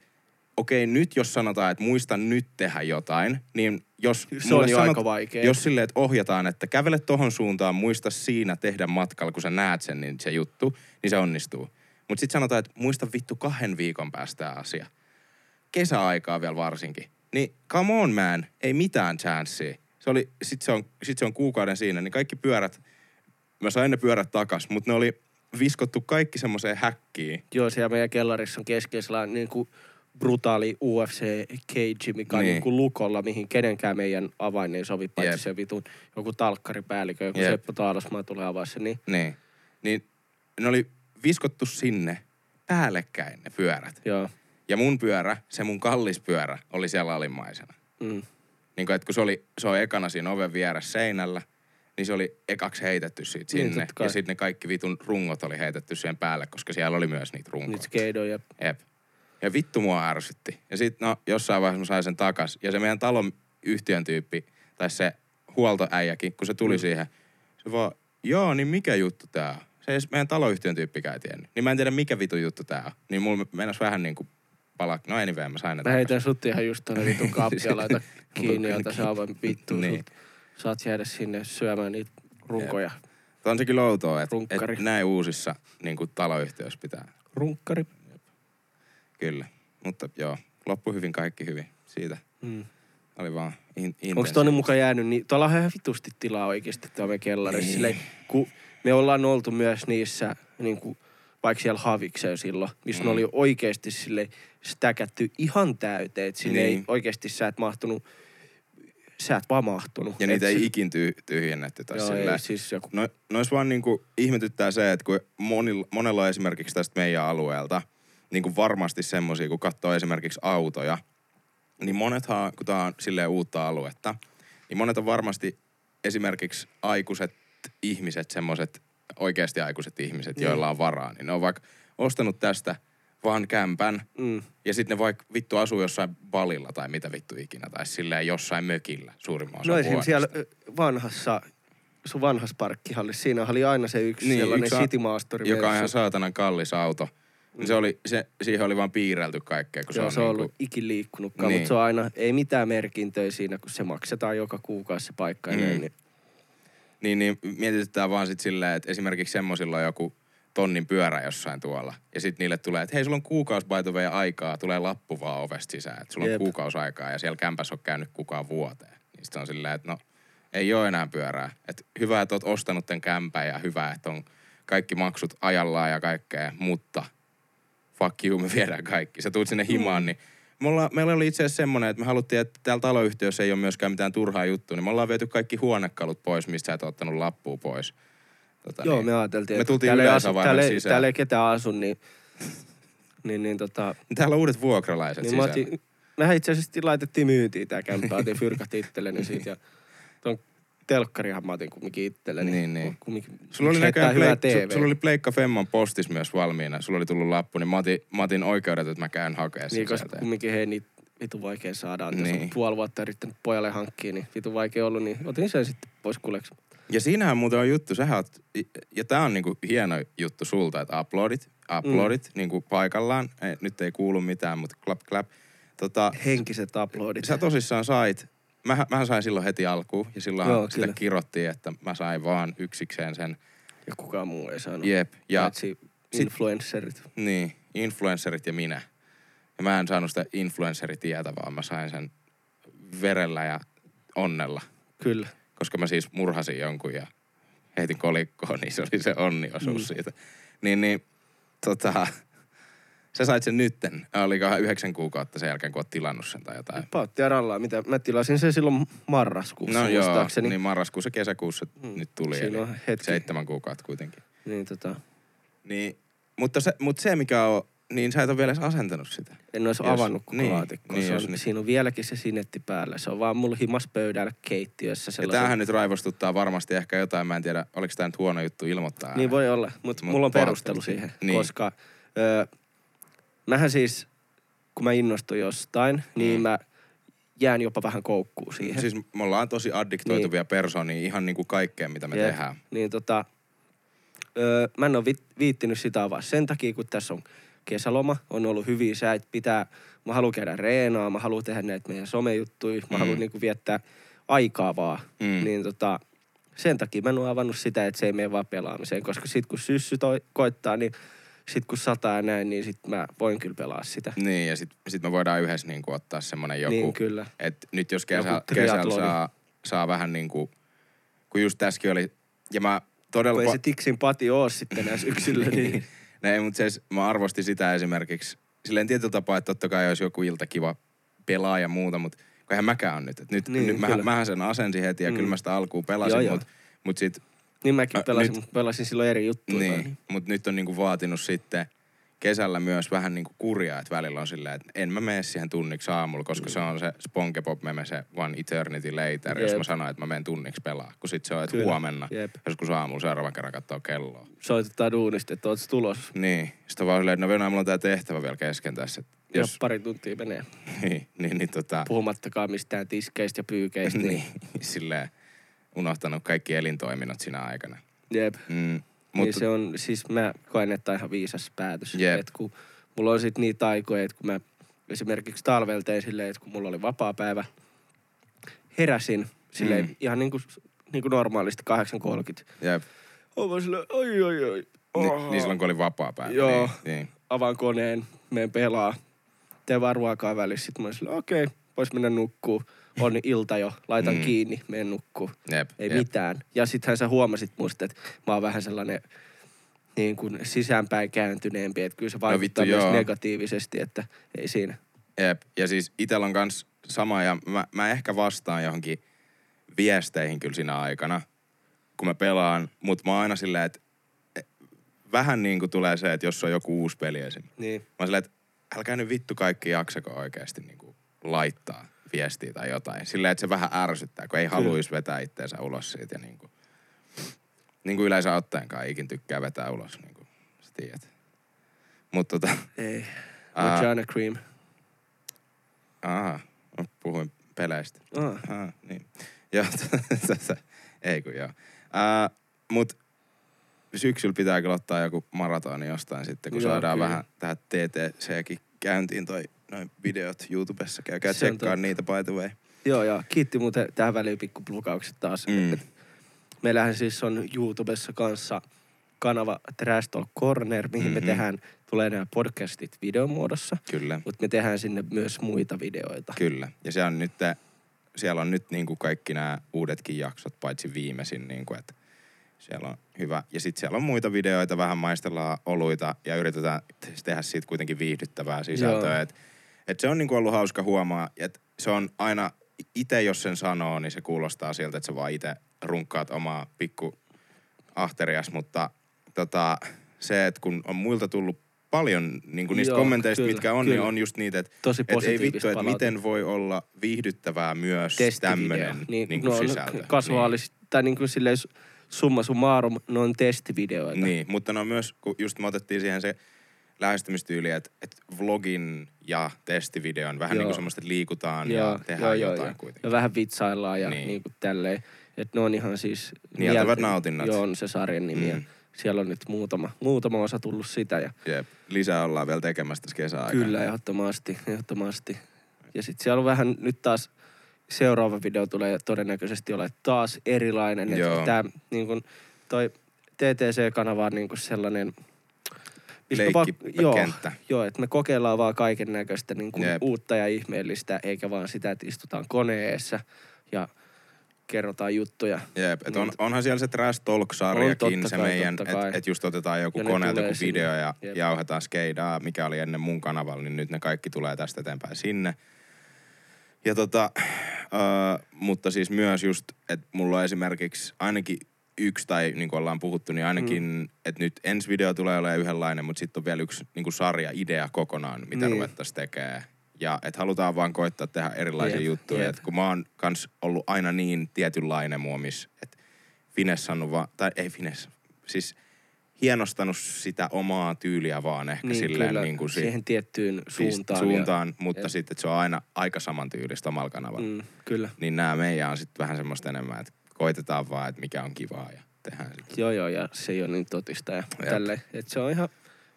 okei, nyt jos sanotaan, että muista nyt tehdä jotain, niin jos... Se on jo aika vaikea. Jos silleen, että ohjataan, että kävele tohon suuntaan, muista siinä tehdä matkalla, kun sä näet sen, niin se juttu, niin se onnistuu. Mutta sitten sanotaan, että muista vittu kahden viikon päästä tämä asia. Kesäaikaa vielä varsinkin. Niin come on man, ei mitään chanssiä. Se oli, sit se on, sit se on kuukauden siinä, niin kaikki pyörät, mä sain ne pyörät takas, mutta ne oli viskottu kaikki semmoiseen häkkiin. Joo, siellä meidän kellarissa on keskeisellä niin kuin brutaali UFC cage, mikä on Niin. niin kuin lukolla, mihin kenenkään meidän avain ei sovi, paitsi Jep. se vitun joku talkkaripäällikö, joku Jep. Seppo Taalasmaa tulee avaa se, niin Niin. Niin ne oli viskottu sinne päällekkäin ne pyörät. joo. Ja mun pyörä, se mun kallis pyörä, oli siellä alimmaisena. Mm. Niin kuin, että kun se oli, se on ekana siinä oven vieressä seinällä, niin se oli ekaksi heitetty siitä Niin, sinne. kai. ja sitten ne kaikki vitun rungot oli heitetty siihen päälle, koska siellä oli myös niitä runkoja. Nyt skeidoja. Jep. Ja vittu mua ärsytti. Ja sitten no, jossain vaiheessa mä sain sen takas. Ja se meidän talon yhtiön tyyppi, tai se huoltoäijäkin, kun se tuli Mm. siihen, se vaan, joo, niin mikä juttu tää on? Se ei meidän taloyhtiön tyyppikään tiennyt. Niin mä en tiedä, mikä vitu juttu tää on. Niin mulla mennäs vähän niin palaa. No anyway, mä sain ne Mä heitän sut ihan just tonne vitun [laughs] kappia, laita [laughs] kiinni, jota se avoin vittu Niin. Saat jäädä sinne syömään niitä runkoja. On se kyllä outoa, että et näin uusissa niin kuin taloyhtiöissä pitää. Runkkari. Kyllä. Mutta joo, loppu hyvin, kaikki hyvin. Siitä Mm. oli vaan in, Onko tonne mukaan jäänyt, niin tuolla on ihan vitusti tilaa oikeasti tuolla meidän kellarissa. Niin. Silleen, kun me ollaan oltu myös niissä, niin kuin, vaikka siellä havikseen silloin, missä mm. Mm. ne oli oikeasti sille stäkätty ihan täyteen. Että sinne Niin. ei oikeasti sä et mahtunut, sä et vaan mahtunut. Ja niitä Et ei se- ikin tyh- tyhjennetty. Tai Joo, silleen. ei, siis joku, No, nois vaan niinku ihmetyttää se, että kun monilla, monella on esimerkiksi tästä meidän alueelta, niin kuin varmasti semmosia, kun katsoo esimerkiksi autoja, niin monethan, kun tää on silleen uutta aluetta, niin monet on varmasti esimerkiksi aikuiset ihmiset, semmoiset oikeasti aikuiset ihmiset, Niin. joilla on varaa, niin ne on vaikka ostanut tästä vaan kämpän, mm, ja sitten ne vaikka vittu asuu jossain balilla tai mitä vittu ikinä, tai silleen jossain mökillä suurimman osan No esim. vuodesta. siellä vanhassa sun vanhassa parkkihallissa, siinä oli aina se yksi niin, sellainen yksi a- City. Joka on ihan saatanan kallis auto. Mm. Se oli, se, siihen oli vaan piirrelty kaikkea, kun se se on, on niinku, ollut ikin liikkunutkaan, Niin. mutta se on aina, ei mitään merkintöjä siinä, kun se maksetaan joka kuukausi se paikka. Mm. Niin, Niin, niin mietitään vaan sit silleen, että esimerkiksi semmosilla on joku tonnin pyörä jossain tuolla. Ja sitten niille tulee, että hei, sulla on kuukausi by aikaa, tulee lappu vaan ovesta sisään. Että sulla on Jep. kuukausi aikaa ja siellä kämpässä on käynyt kukaan vuoteen. Niin sit on silleen, että no, ei ole enää pyörää. Että hyvä, että oot ostanut tämän kämpän ja hyvä, että on kaikki maksut ajallaan ja kaikkea, mutta fuck you, me viedään kaikki. Sä tuut sinne himaan, niin me ollaan, meillä oli itse asiassa semmoinen, että me haluttiin, että täällä taloyhtiössä ei ole myöskään mitään turhaa juttua, niin me ollaan viety kaikki huonekalut pois, mistä sä et ottanut lappua pois. Tota, Joo, niin. me ajateltiin, Me että tultiin täällä ei, asu, täällä, ei, sisään. täällä ei ketään asu, niin, niin, niin, tota, Täällä on uudet vuokralaiset niin niin mä sisällä. otin, mehän itse asiassa laitettiin myyntiin tää kämppä, otin fyrkat itselleni siitä ja ton telkkarihan mä otin kumminkin itselleni. Niin, niin. Kumminkin, Sulla oli, näköjään play, TV. su, sulla oli Pleikka Femman postis myös valmiina. Sulla oli tullut lappu, niin mä otin, mä otin oikeudet, että mä käyn hakemaan Niin, koska sieltä. kumminkin hei niitä vitu vaikea saada. Niin. Niin. Jos on puoli vuotta yrittänyt pojalle hankkia, niin vitu vaikea ollut, niin otin sen sitten pois kuleksi. Ja siinähän muuten on juttu, sähän oot, ja tää on niinku hieno juttu sulta, että uploadit, uploadit mm. niinku paikallaan. Ei, nyt ei kuulu mitään, mutta clap clap. Tota, Henkiset uploadit. sä tosissaan sait, mä, mähän sain silloin heti alkuun, ja silloin Joo, sitä kyllä. kirottiin, että mä sain vaan yksikseen sen. Ja kukaan muu ei saanut. Jep, ja Paitsi influencerit. niin, influencerit ja minä. Ja mä en saanut sitä influenceritietä, vaan mä sain sen verellä ja onnella. Kyllä. Koska mä siis murhasin jonkun ja heitin kolikkoon, niin se oli se onniosuus Mm. siitä. Niin, niin tota, sä sait sen nytten. Olikohan yhdeksän kuukautta sen jälkeen, kun oot tilannut sen tai jotain. Rallaa, mitä mä tilasin sen silloin marraskuussa No joo, niin marraskuussa, kesäkuussa Mm. nyt tuli. Siinä on hetki. seitsemän kuukautta kuitenkin. Niin tota, Niin, mutta se, mutta se mikä on, niin sä et ole vielä edes asentanut sitä. en olisi Jos- avannut koko niin, laatikkoa. niin, se on, niin. Siinä on vieläkin se sinetti päällä. Se on vaan mulla himas pöydällä keittiössä. Ja sellaisen- tämähän nyt raivostuttaa varmasti ehkä jotain, mä en tiedä, oliko tämä nyt huono juttu ilmoittaa. Niin voi olla, mutta Mut mulla on perustelu siihen, Niin. koska öö, mähän siis, kun mä innostun jostain, niin Mm. mä jään jopa vähän koukkuun siihen. Siis me ollaan tosi addiktoituvia niin. persoonia ihan niin kuin kaikkeen, mitä me Jep. tehdään. Niin tota, öö, mä en ole vi- viittinyt sitä avaa sen takia, kun tässä on kesäloma, on ollut hyviä säät, pitää, mä haluan käydä reenaa, mä haluan tehdä näitä meidän somejuttuja, mä Mm. haluan niinku viettää aikaa vaan. Mm. Niin tota, sen takia mä en ole avannut sitä, että se ei mene vaan pelaamiseen, koska sit kun syssy toi, koittaa, niin sit kun sataa ja näin, niin sit mä voin kyllä pelaa sitä. Niin, ja sitten sit me voidaan yhdessä niin kuin ottaa semmoinen joku, Niin kyllä. että nyt jos kesä, kesällä saa, saa vähän niin kuin, kun just tässäkin oli, ja mä todella... Kun ei se tiksin pati oo sitten näissä [laughs] yksilö, niin Ei, mutta se, mä arvostin sitä esimerkiksi silleen tietyllä tapaa, että totta kai olisi joku ilta kiva pelaa ja muuta, mutta kun eihän mäkään on nyt. Et nyt, Niin, nyt mä, kyllä. mähän sen asensin heti ja Mm. kyllä mä sitä alkuun pelasin, mutta mut sit, niin mäkin pelasin, nyt... pelasin silloin eri juttuja. niin, mut nyt on niinku vaatinut sitten kesällä myös vähän niinku kurjaa, että välillä on silleen, että en mä mene siihen tunniksi aamulla, koska se on se SpongeBob meme, se One Eternity Later, jos Jep. mä sanoin, että mä menen tunniksi pelaa, kun sit se on, että Kyllä. huomenna, Jep. joskus aamulla seuraavan kerran katsoo kelloa. Soitetaan duunista, että oot tulos. Niin, sitten vaan silleen, että no mulla on tää tehtävä vielä kesken tässä. Jos... Jos, pari tuntia menee. [laughs] niin, niin, niin tota, Puhumattakaan mistään tiskeistä ja pyykeistä. niin, [laughs] niin. silleen unohtanut kaikki elintoiminnot siinä aikana. Jep. Mm. Mutta Niin se on, siis mä koen, että ihan viisas päätös. Jep. Et kun mulla on sit niitä aikoja, että kun mä esimerkiksi talvella tein silleen, että kun mulla oli vapaa päivä, heräsin silleen Mm. ihan niin kuin, niin kuin normaalisti 8.30. jep, vaan silleen, oi, oi, oi. niin, niin silloin kun oli vapaa päivä. Joo. Niin, niin. avaan koneen, menen pelaa, teen vaan ruokaa välissä. Sitten mä oon silleen, okei, okay, vois mennä nukkuu. On ilta jo, laitan Mm. kiinni, menen nukkuu. Jep, Ei jep. mitään. Ja sittenhän sä huomasit musta, että mä oon vähän sellainen niin kuin sisäänpäin kääntyneempi, että kyllä se vaikuttaa No vittu, myös joo. negatiivisesti, että ei siinä. Jep. Ja siis itellä on kans sama ja mä, mä ehkä vastaan johonkin viesteihin kyllä siinä aikana, kun mä pelaan, mutta mä oon aina silleen, että eh, vähän niin kuin tulee se, että jos on joku uusi peli esim. Niin. Mä oon silleen, että älkää nyt vittu kaikki jaksako oikeasti niin kuin laittaa viestiä tai jotain. Silleen, että se vähän ärsyttää, kun ei haluaisi vetää itteensä ulos siitä. Ja niin kuin, niin kuin yleensä ottaenkaan ikin tykkää vetää ulos, niin kuin sä tiedät. Mutta tota, Ei. Vagina cream. aha, puhuin peleistä. Ah. Ah, niin. [laughs] Joo, tota, ei kun joo. Ää, mut syksyllä pitää kyllä ottaa joku maratoni jostain sitten, kun Joo, saadaan kyllä. vähän tähän TTCkin käyntiin toi noin videot YouTubessa. Käykää Se on tsekkaa totta. niitä by the way. Joo, ja kiitti muuten tähän väliin pikku plukaukset taas. Mm. Meillähän siis on YouTubessa kanssa kanava Trash Talk Corner, mihin mm-hmm. me Mhm. tehdään, tulee nämä podcastit videon muodossa, Kyllä, mutta me tehdään sinne myös muita videoita. kyllä. Ja se on nyt, siellä on nyt niinku kaikki nämä uudetkin jaksot, paitsi viimeisin, niinku, että siellä on hyvä. Ja sitten siellä on muita videoita, vähän maistellaan oluita ja yritetään te- tehdä siitä kuitenkin viihdyttävää sisältöä. Joo. Et, et se on niinku ollut hauska huomaa, että se on aina, itse jos sen sanoo, niin se kuulostaa siltä, että sä vaan itse runkkaat omaa pikku ahterias, mutta tota, se, että kun on muilta tullut paljon niin kuin niistä Joo, kommenteista, kyllä, mitkä on, kyllä. niin on just niitä, että Tosi et ei vittu, että miten voi olla viihdyttävää myös tämmöinen niin, niin no, kuin sisältö. Kasuaalis, niin. tai niin kuin silleen summa summarum, ne on testivideoita. Niin, niin, mutta ne on myös, kun just me otettiin siihen se lähestymistyyli, että, että vlogin ja testivideon vähän Joo. niin kuin semmoista, että liikutaan ja tehdään jotain joo. kuitenkin. Ja vähän vitsaillaan ja Niin. niin. niin kuin tälleen. Että ne on ihan siis... Nieltävät mielt- nautinnat. Joo, on se sarjan nimi. Mm. Siellä on nyt muutama, muutama osa tullut sitä. Ja Jep. Lisää ollaan vielä tekemässä tässä kesäaikana. kyllä, ehdottomasti, ehdottomasti. Ja sitten siellä on vähän nyt taas... Seuraava video tulee todennäköisesti ole taas erilainen. Joo. Tämä niin kuin, toi TTC-kanava on niin kuin sellainen... Leikkikenttä. joo, joo, että me kokeillaan vaan kaiken näköistä niin kuin Jep. uutta ja ihmeellistä, eikä vaan sitä, että istutaan koneessa ja kerrotaan juttuja. Jep, et on, Mut- onhan siellä se Trash Talk-sarjakin, se kai, meidän, että et just otetaan joku Ja ne koneelta joku video sinne. ja Jep. jauhetaan skeidaa, mikä oli ennen mun kanavalla, niin nyt ne kaikki tulee tästä eteenpäin sinne. Ja tota, äh, mutta siis myös just, että mulla on esimerkiksi ainakin yksi, tai niin kuin ollaan puhuttu, niin ainakin, mm. että nyt ensi video tulee olemaan yhdenlainen, mutta sitten on vielä yksi niin kuin sarja-idea kokonaan, mitä niin. Ruvettaisiin tekemään. Ja että halutaan vaan koittaa tehdä erilaisia Jep, juttuja. jep. Et kun mä oon kans ollut aina niin tietynlainen muomis, että finessannut vaan, tai ei finess, siis hienostanut sitä omaa tyyliä vaan ehkä niin, silleen kyllä, niin kuin si- siihen tiettyyn siis suuntaan. suuntaan mutta sitten että se on aina aika samantyylistä omalla kanavalla. Mm, kyllä. Niin nämä meidän on sitten vähän semmoista enemmän, että koitetaan vaan, että mikä on kivaa ja tehdään sitten. Joo, joo, ja se ei ole niin totista ja Jep. tälleen. Että se on ihan,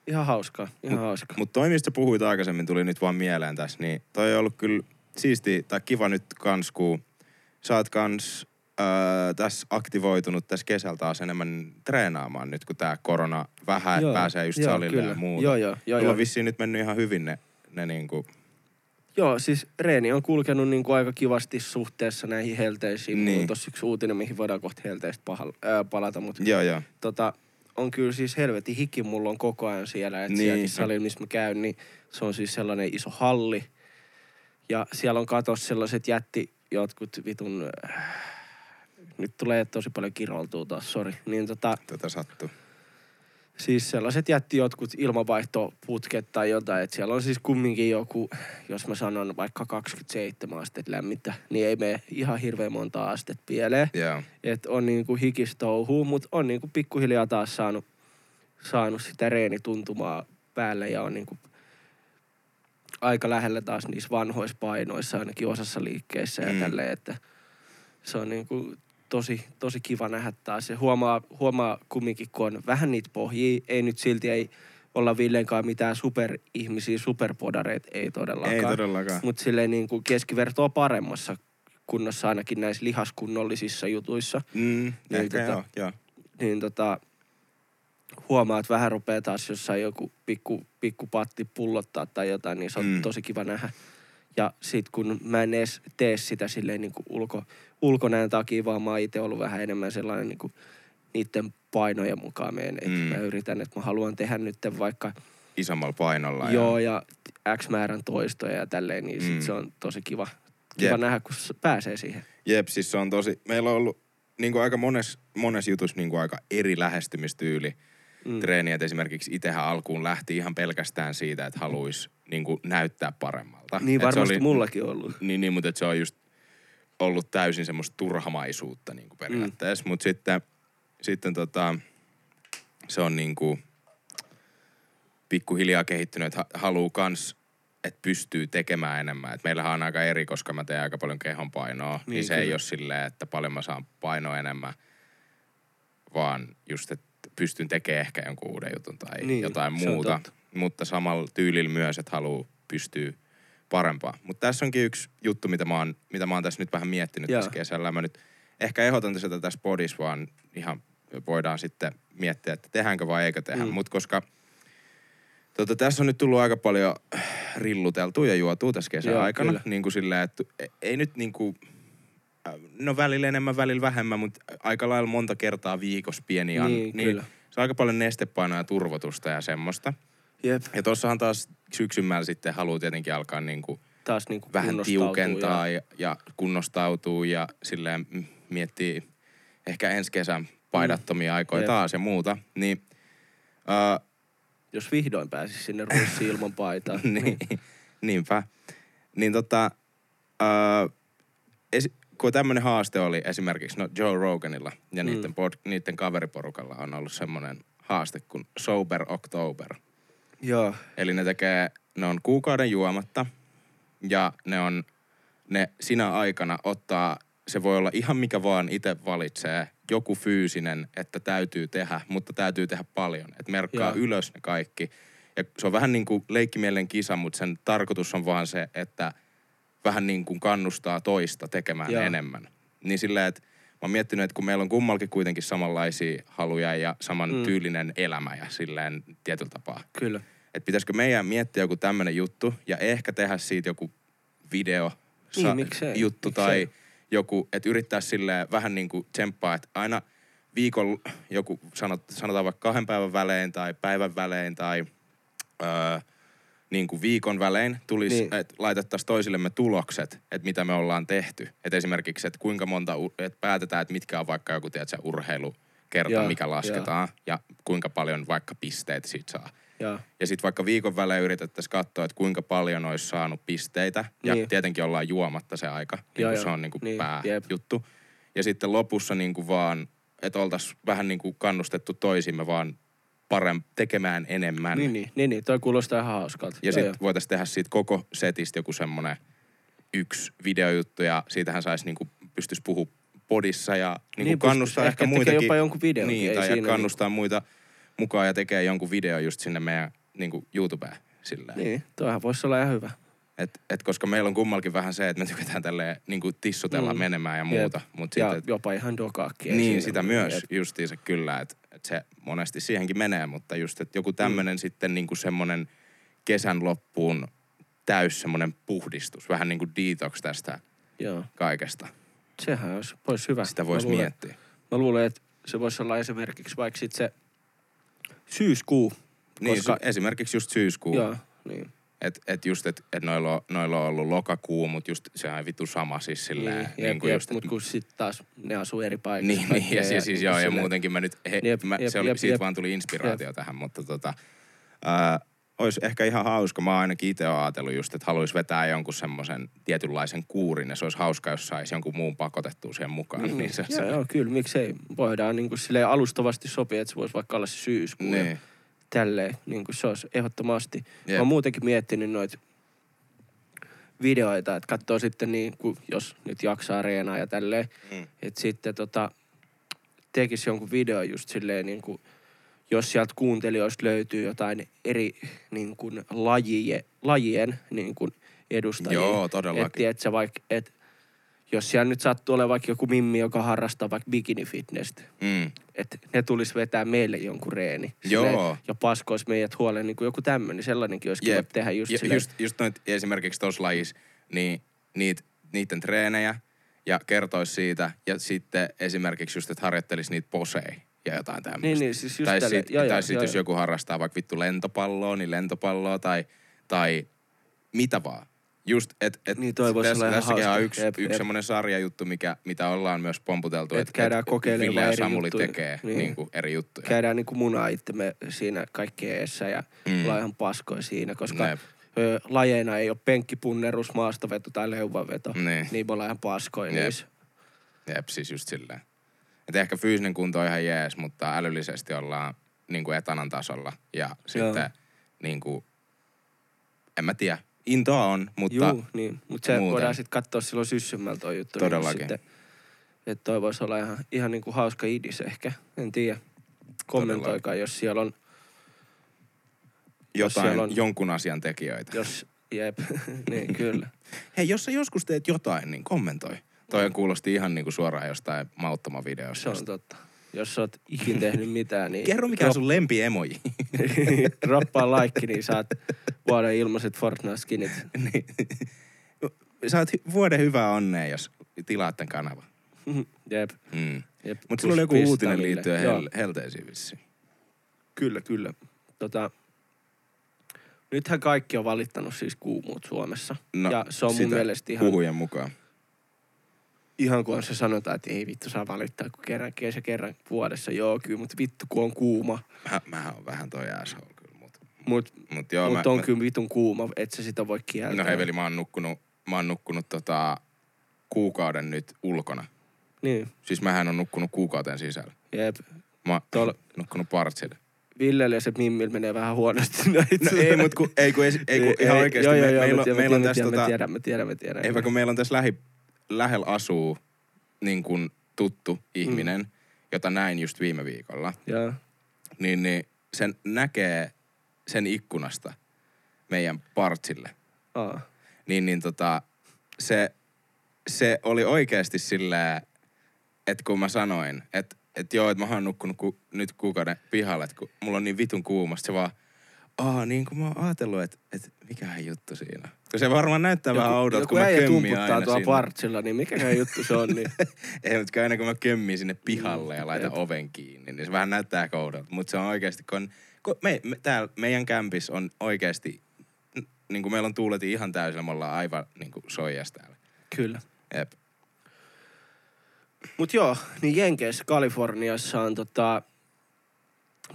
ihan hauskaa, ihan Mut- hauskaa. Mutta toi, mistä puhuit aikaisemmin, tuli nyt vaan mieleen tässä, niin toi on ollut kyllä siisti tai kiva nyt kans, kun sä oot kans öö, tässä aktivoitunut tässä kesällä taas enemmän treenaamaan nyt, kun tää korona vähän, että pääsee just joo, salille ja kyllä. muuta. Joo, joo, joo, Mulla joo. on vissiin nyt mennyt ihan hyvin ne, ne niinku, Joo, siis reeni on kulkenut niin kuin aika kivasti suhteessa näihin helteisiin. Niin. Tossa yksi uutinen, mihin voidaan kohta helteistä pahal, ää, palata, mutta joo joo. tota, on kyllä siis helvetin hiki mulla on koko ajan siellä. Että Niin. sielläkin salilla, missä mä käyn, niin se on siis sellainen iso halli. Ja siellä on katos sellaiset jätti, jotkut vitun... Äh, nyt tulee tosi paljon kiroltua taas, sori. Niin tota, Tätä sattuu. Siis sellaiset jätti jotkut ilmavaihtoputket tai jotain, että siellä on siis kumminkin joku, jos mä sanon vaikka 27 astetta lämmintä, niin ei mene ihan hirveän monta astetta pieleen. Joo. Että on niinku hikistouhuu, mutta on niinku pikkuhiljaa taas saanut, saanut sitä reenituntumaa päälle ja on niinku aika lähellä taas niissä vanhoissa painoissa ainakin osassa liikkeissä ja Mm. mm. tälleen, että se on niinku tosi, tosi kiva nähdä taas. Se huomaa, huomaa kumminkin, kun on vähän niitä pohjia, ei nyt silti ei olla Villenkaan mitään superihmisiä, superpodareita, ei todellakaan. Ei todellakaan. Mutta silleen niin kuin keskivertoa paremmassa kunnossa ainakin näissä lihaskunnollisissa jutuissa. Mm, Niin ehkä tota- joo, joo. Niin tota, huomaa, että vähän rupeaa taas jossain joku pikku, pikku patti pullottaa tai jotain, niin se on mm. tosi kiva nähdä. Ja sit kun mä en edes tee sitä silleen niin kuin ulko, ulkonäön takia, vaan mä oon itse ollut vähän enemmän sellainen niin kuin niiden painojen mukaan meen. Mm. Mä yritän, että mä haluan tehdä nyt vaikka Isommalla painolla. joo ja X määrän toistoja ja tälleen, niin sit Mm. se on tosi kiva, kiva Jep. nähdä, kun pääsee siihen. Jep, siis se on tosi, meillä on ollut niin kuin aika mones, mones jutus niin kuin aika eri lähestymistyyli mm. Treeniä. Et esimerkiksi itsehän alkuun lähti ihan pelkästään siitä, että haluaisi niin kuin näyttää paremmalta. Niin Et se varmasti oli- mullakin ollut. Niin, niin mutta se on just ollut täysin semmoista turhamaisuutta niin kuin periaatteessa. Mm. Mutta sitten, sitten tota, se on niin kuin pikkuhiljaa kehittynyt, että ha- haluu kans, että pystyy tekemään enemmän. Et meillähän on aika eri, koska mä teen aika paljon kehonpainoa, niin, niin se ei kyllä. ole silleen, että paljon mä saan painoa enemmän. vaan just, että pystyn tekemään ehkä jonkun uuden jutun tai Niin, jotain muuta. Mutta samalla tyylillä myös, että haluaa pystyä parempaa. Mutta tässä onkin yksi juttu, mitä mä oon, mitä mä oon tässä nyt vähän miettinyt Joo. tässä kesällä. Mä nyt ehkä ehdotan sitä tässä podissa, vaan ihan voidaan sitten miettiä, että tehdäänkö vai eikö tehdä. Mm. Mutta koska tota, tässä on nyt tullut aika paljon rilluteltua ja juotua tässä kesän Joo, aikana. kyllä. Niin kuin silleen, että ei nyt niin kuin, no välillä enemmän, välillä vähemmän, mutta aika lailla monta kertaa viikossa pieni an, Niin, kyllä. se on aika paljon nestepainoa ja turvotusta ja semmoista. Jep, Ja tossahan taas syksymällä sitten haluaa tietenkin alkaa niin kuin taas niinku vähän kunnostautuu tiukentaa Ja... ja, kunnostautuu ja silleen mm, miettii ehkä ensi kesän paidattomia aikoja Jep. taas ja muuta. Niin, uh, Jos vihdoin pääsis sinne ruissiin ilman paitaa. [laughs] niin, niinpä. Niin tota, uh, esi- kun tämmöinen haaste oli esimerkiksi no Joe Roganilla ja Mm. niiden, pod, niiden kaveriporukalla on ollut semmoinen haaste kuin Sober October. Joo, Eli ne tekee, ne on kuukauden juomatta ja ne on, ne sinä aikana ottaa, se voi olla ihan mikä vaan itse valitsee, joku fyysinen, että täytyy tehdä, mutta täytyy tehdä paljon. Että merkkaa Joo. ylös ne kaikki. Ja se on vähän niin kuin leikkimielen kisa, mutta sen tarkoitus on vaan se, että vähän niin kuin kannustaa toista tekemään Joo. enemmän. Niin silleen, että mä oon miettinyt, että kun meillä on kummallakin kuitenkin samanlaisia haluja ja saman Mm. mm. tyylinen elämä ja silleen tietyllä tapaa kyllä. Että pitäisikö meidän miettiä joku tämmöinen juttu ja ehkä tehdä siitä joku video Niin, miksei, juttu miksei. tai joku, että yrittää silleen vähän niin kuin tsemppaa, että aina viikon joku, sanot, sanotaan vaikka kahden päivän välein tai päivän välein tai öö, niin kuin viikon välein tulisi, Niin. että laitettaisiin toisillemme tulokset, että mitä me ollaan tehty. Että esimerkiksi, että kuinka monta, että päätetään, että mitkä on vaikka joku, tiedätkö, urheilukerta, Joo, mikä lasketaan ja kuinka paljon vaikka pisteitä siitä saa. Joo, Ja sitten vaikka viikon välein yritettäisiin katsoa, että kuinka paljon olisi saanut pisteitä. Ja Niin. tietenkin ollaan juomatta se aika, niin kuin se on niin kuin Niin, niin, jep. pääjuttu. Ja sitten lopussa niin kuin vaan, että oltaisiin vähän niin kuin kannustettu toisimme vaan parem, tekemään enemmän. niin, niin, niin, niin, toi kuulostaa ihan hauskalta. Ja sitten voitaisiin tehdä siitä koko setistä joku semmoinen yksi videojuttu ja siitähän saisi niin pystyisi puhua podissa ja niin Niin kuin kannustaa ehkä, ehkä muitakin. jopa jonkun videonkin, Niin, tai ja kannustaa muita mukaan ja tekee jonkun video just sinne meidän niin kuin YouTubeen silleen. Niin, toihan voisi olla ihan hyvä. Et, et koska meillä on kummallakin vähän se, että me tykätään tälleen niin kuin tissutella Mm. menemään ja muuta. Mutta Ja sitten, jopa ihan dokaakin. niin, sitä myös Jep. justiinsa kyllä, että et se monesti siihenkin menee, mutta just, että joku tämmöinen mm. sitten niin kuin semmoinen kesän loppuun täys semmoinen puhdistus, vähän niin kuin detox tästä Joo, kaikesta. sehän olisi, olisi hyvä. Sitä voisi miettiä. Mä luulen, että se voisi olla esimerkiksi vaikka sit se syyskuu. Niin, koska- esimerkiksi just syyskuu. Joo, niin. Että et just, että et noilla, on- noilla on ollut lokakuu, mutta just sehän on vitu sama siis silleen. Niin, niin, jep, kuin jep, just, mut kun sit taas ne asuu eri paikoissa. Niin, niin kaikki ja, siis, siis joo, ja muutenkin mä nyt, he, Jep, mä, jep, se oli, jep, siitä jep. vaan tuli inspiraatio jep. tähän, mutta tota, ää, olisi ehkä ihan hauska. Mä oon ainakin itse ajatellut just, että haluaisi vetää jonkun semmoisen tietynlaisen kuurin, ja se olisi hauska, jos saisi jonkun muun pakotettua siihen mukaan. Mm, niin se, joo, joo, kyllä, miksei. Voidaan niin kuin alustavasti sopia, että se voisi vaikka olla se syyskuu. ja niin, Tälleen, niin kuin se olisi ehdottomasti. Mä Jep. oon muutenkin miettinyt noita videoita, että katsoo sitten niin kuin, jos nyt jaksaa reenaa ja tälleen, Mm. että sitten tota, tekisi jonkun video just silleen niin kuin, jos sieltä kuuntelijoista löytyy jotain eri niin kuin lajie, lajien niin kuin edustajia. Joo, Et, todellakin. tiedätkö, vaikka, et, jos siellä nyt sattuu olemaan vaikka joku mimmi, joka harrastaa vaikka bikini-fitnessä, Mm. että ne tulisi vetää meille jonkun reeni. Joo. Silleen, Ja paskois meidät huoleen niin kuin joku tämmöinen, sellainenkin olisi kiva Jep. tehdä just silleen. just, just noit, esimerkiksi tuossa lajissa, niin niit, niiden treenejä ja kertoisi siitä. Ja sitten esimerkiksi just, että harjoittelisi niitä posei ja jotain tämmöistä. Niin, niin, siis just tai tälle- sitten joo, tai sit, joo, jos joo. joku harrastaa vaikka vittu lentopalloa, niin lentopalloa tai, tai mitä vaan. Just, et, et Niin, toi voisi tässä, olla ihan on hauska. yksi, Jep, yksi jep. semmoinen sarjajuttu, mikä, mitä ollaan myös pomputeltu. Et käydään kokeilemaan Ville ja Samuli juttuja. tekee Niin. niin. Niin eri juttuja. Käydään niin kuin munaa itsemme siinä kaikkien eessä ja mm. Ollaan ihan paskoja siinä, koska ö, lajeina ei ole penkkipunnerus, maastaveto tai leuvanveto. Niin. Niin me ollaan ihan paskoja Jep. niissä. Jep, siis just silleen. Et ehkä fyysinen kunto on ihan jees, mutta älyllisesti ollaan niin kuin etanan tasolla. Ja sitten niin kuin, en mä tiedä, intoa on, mutta Juu, niin. Mutta se muuten. voidaan sitten katsoa silloin syssymmältä toi juttu. Todellakin. Niin sitten Että toi voisi olla ihan, ihan niinku hauska idis ehkä. En tiedä. Kommentoikaa, jos siellä on, Jotain, siellä on- jonkun asian tekijöitä. jos, jep, [laughs] niin kyllä. Hei, jos sä joskus teet jotain, niin kommentoi. Toi kuulosti ihan niinku suoraan jostain mauttamavideosta. Se on totta. Jos sä oot ikin tehnyt mitään, niin... Kerro mikä on sun lempi emoji. [laughs] Droppaa like, niin saat vuoden ilmaiset Fortnite-skinit. [laughs] Niin. Saat vuoden hyvää onnea, jos tilaat tämän kanavan. [laughs] Jep. Mm. jep. Mutta sulla oli joku uutinen liittyen hel- helteisiin vissiin. Kyllä, kyllä. Tota, nythän kaikki on valittanut siis kuumuut Suomessa. ja se on mun No, mielestä ihan, Puhujan mukaan. Ihan kun se sanotaan, että ei vittu saa valittaa, kun kerran kesä kerran vuodessa. Joo, kyllä, mutta vittu kun on kuuma. Mä, mähän on vähän toi asshole kyllä, mut, Mutta mut joo, mut mä, on mä, kyllä vitun kuuma, että se sitä voi kieltää. No hei veli, mä oon nukkunut, mä oon nukkunut tota, kuukauden nyt ulkona. Niin, Siis mähän on nukkunut kuukauden sisällä. jep. Mä oon Tuolla- nukkunut partsille. Villellä ja se Mimmil menee vähän huonosti [laughs] näitä. No ei, mut kun, ei kun, ei, ei, kun ihan oikeesti. Joo, joo, me, joo, meillä, on, tiedän, meillä on tässä tota, mä tiedän, mä tiedän. Eipä kun meillä on tässä lähi, lähellä asuu niin kuin tuttu ihminen, Mm. jota näin just viime viikolla, Joo. niin, niin sen näkee sen ikkunasta meidän partsille. Aa. Niin, niin tota, se, se oli oikeasti silleen, että kun mä sanoin, että et joo, että mä oon nukkunut ku, nyt kuukauden pihalle, että mulla on niin vitun kuumasta, se vaan, aa niin kuin mä oon ajatellut, että et mikähän juttu siinä. Kun se varmaan näyttää vähän oudolta, joku kun mä kömmin aina tuolla partsilla, niin mikäkään juttu se on, niin [laughs] Ei, mutta aina kun mä kömmin sinne pihalle ja laitan Jep. oven kiinni, niin se vähän näyttää koudolta. Mutta se on oikeasti, kun, on, kun me, me, täällä meidän kämpis on oikeasti, niin kuin meillä on tuuleti ihan täysillä, me ollaan aivan niin kuin soijas täällä. kyllä. Jep. Mut joo, niin Jenkeissä, Kaliforniassa on tota,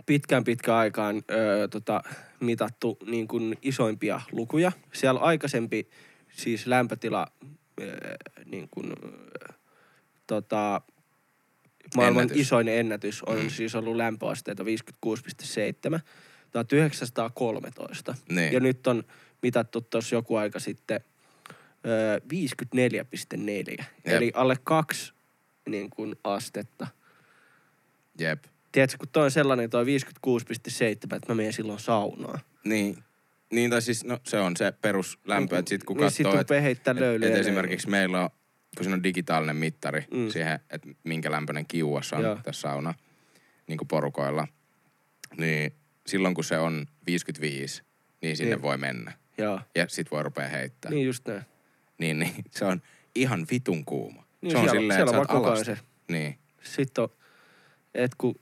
pitkään pitkään aikaan öö, tota, mitattu niin kuin isoimpia lukuja. Siellä aikaisempi siis lämpötila öö, niin kuin, öö, tota, maailman Ennätys. isoin ennätys on Mm. siis ollut lämpöasteita 56,7. 1913. Niin. Ja nyt on mitattu tuossa joku aika sitten öö, 54,4. Eli alle kaksi niin kuin astetta. Jep. Tiedätkö, kun toi on sellainen toi 56,7, että mä menen silloin saunaan. Niin. Niin, tai siis, no se on se peruslämpö, että sit kun niin sit katsoo, että et, et esimerkiksi meillä on, kun siinä on digitaalinen mittari Mm. siihen, että minkä lämpöinen kiuas on Joo. tässä sauna, niin kuin porukoilla, niin silloin kun se on 55, niin sinne Niin. voi mennä. Joo, Ja sit voi rupea heittää. Niin, niin just näin. niin, niin se on ihan vitun kuuma. Niin se on siellä, silleen, siellä että on sä oot se. Niin. Sitten on, et kun,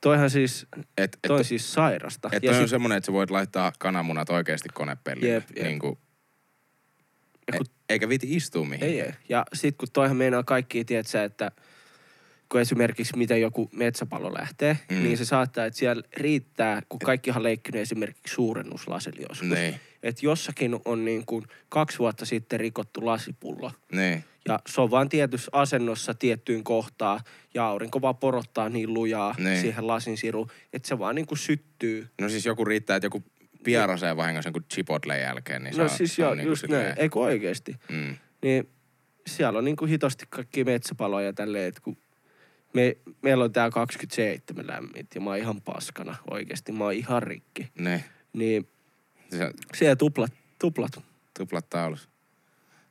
toihan siis, Et, toi on et, siis sairasta. et ja toi on sit, semmonen, että sä voit laittaa kananmunat oikeasti konepellille. Jep, jep. Niin kuin, ja kun, eikä viti istua mihinkään. ei, ei. Ja sit kun toihan meinaa kaikki, tiedät sä, että kun esimerkiksi miten joku metsäpallo lähtee, Mm. niin se saattaa, että siellä riittää, kun kaikkihan leikkinyt esimerkiksi suurennuslasilla joskus. Niin. Että jossakin on niin kuin kaksi vuotta sitten rikottu lasipullo. Niin. Ja se on vaan tietyssä asennossa tiettyyn kohtaan ja aurinko vaan porottaa niin lujaa Niin. siihen lasin siruun, että se vaan niin kuin syttyy. No siis joku riittää, että joku pierasee vahingossa jonkun Chipotlen jälkeen, niin se no on, siis se joo, on niinku just silleen- näin. Eikö oikeesti? Mm. Niin siellä on niin kuin hitosti kaikki metsäpaloja tälleen, että kun me, meillä on tää 27 lämmit ja mä oon ihan paskana oikeesti. Mä oon ihan rikki. Ne. Niin Se siellä tuplat, tuplat. tuplat taulus.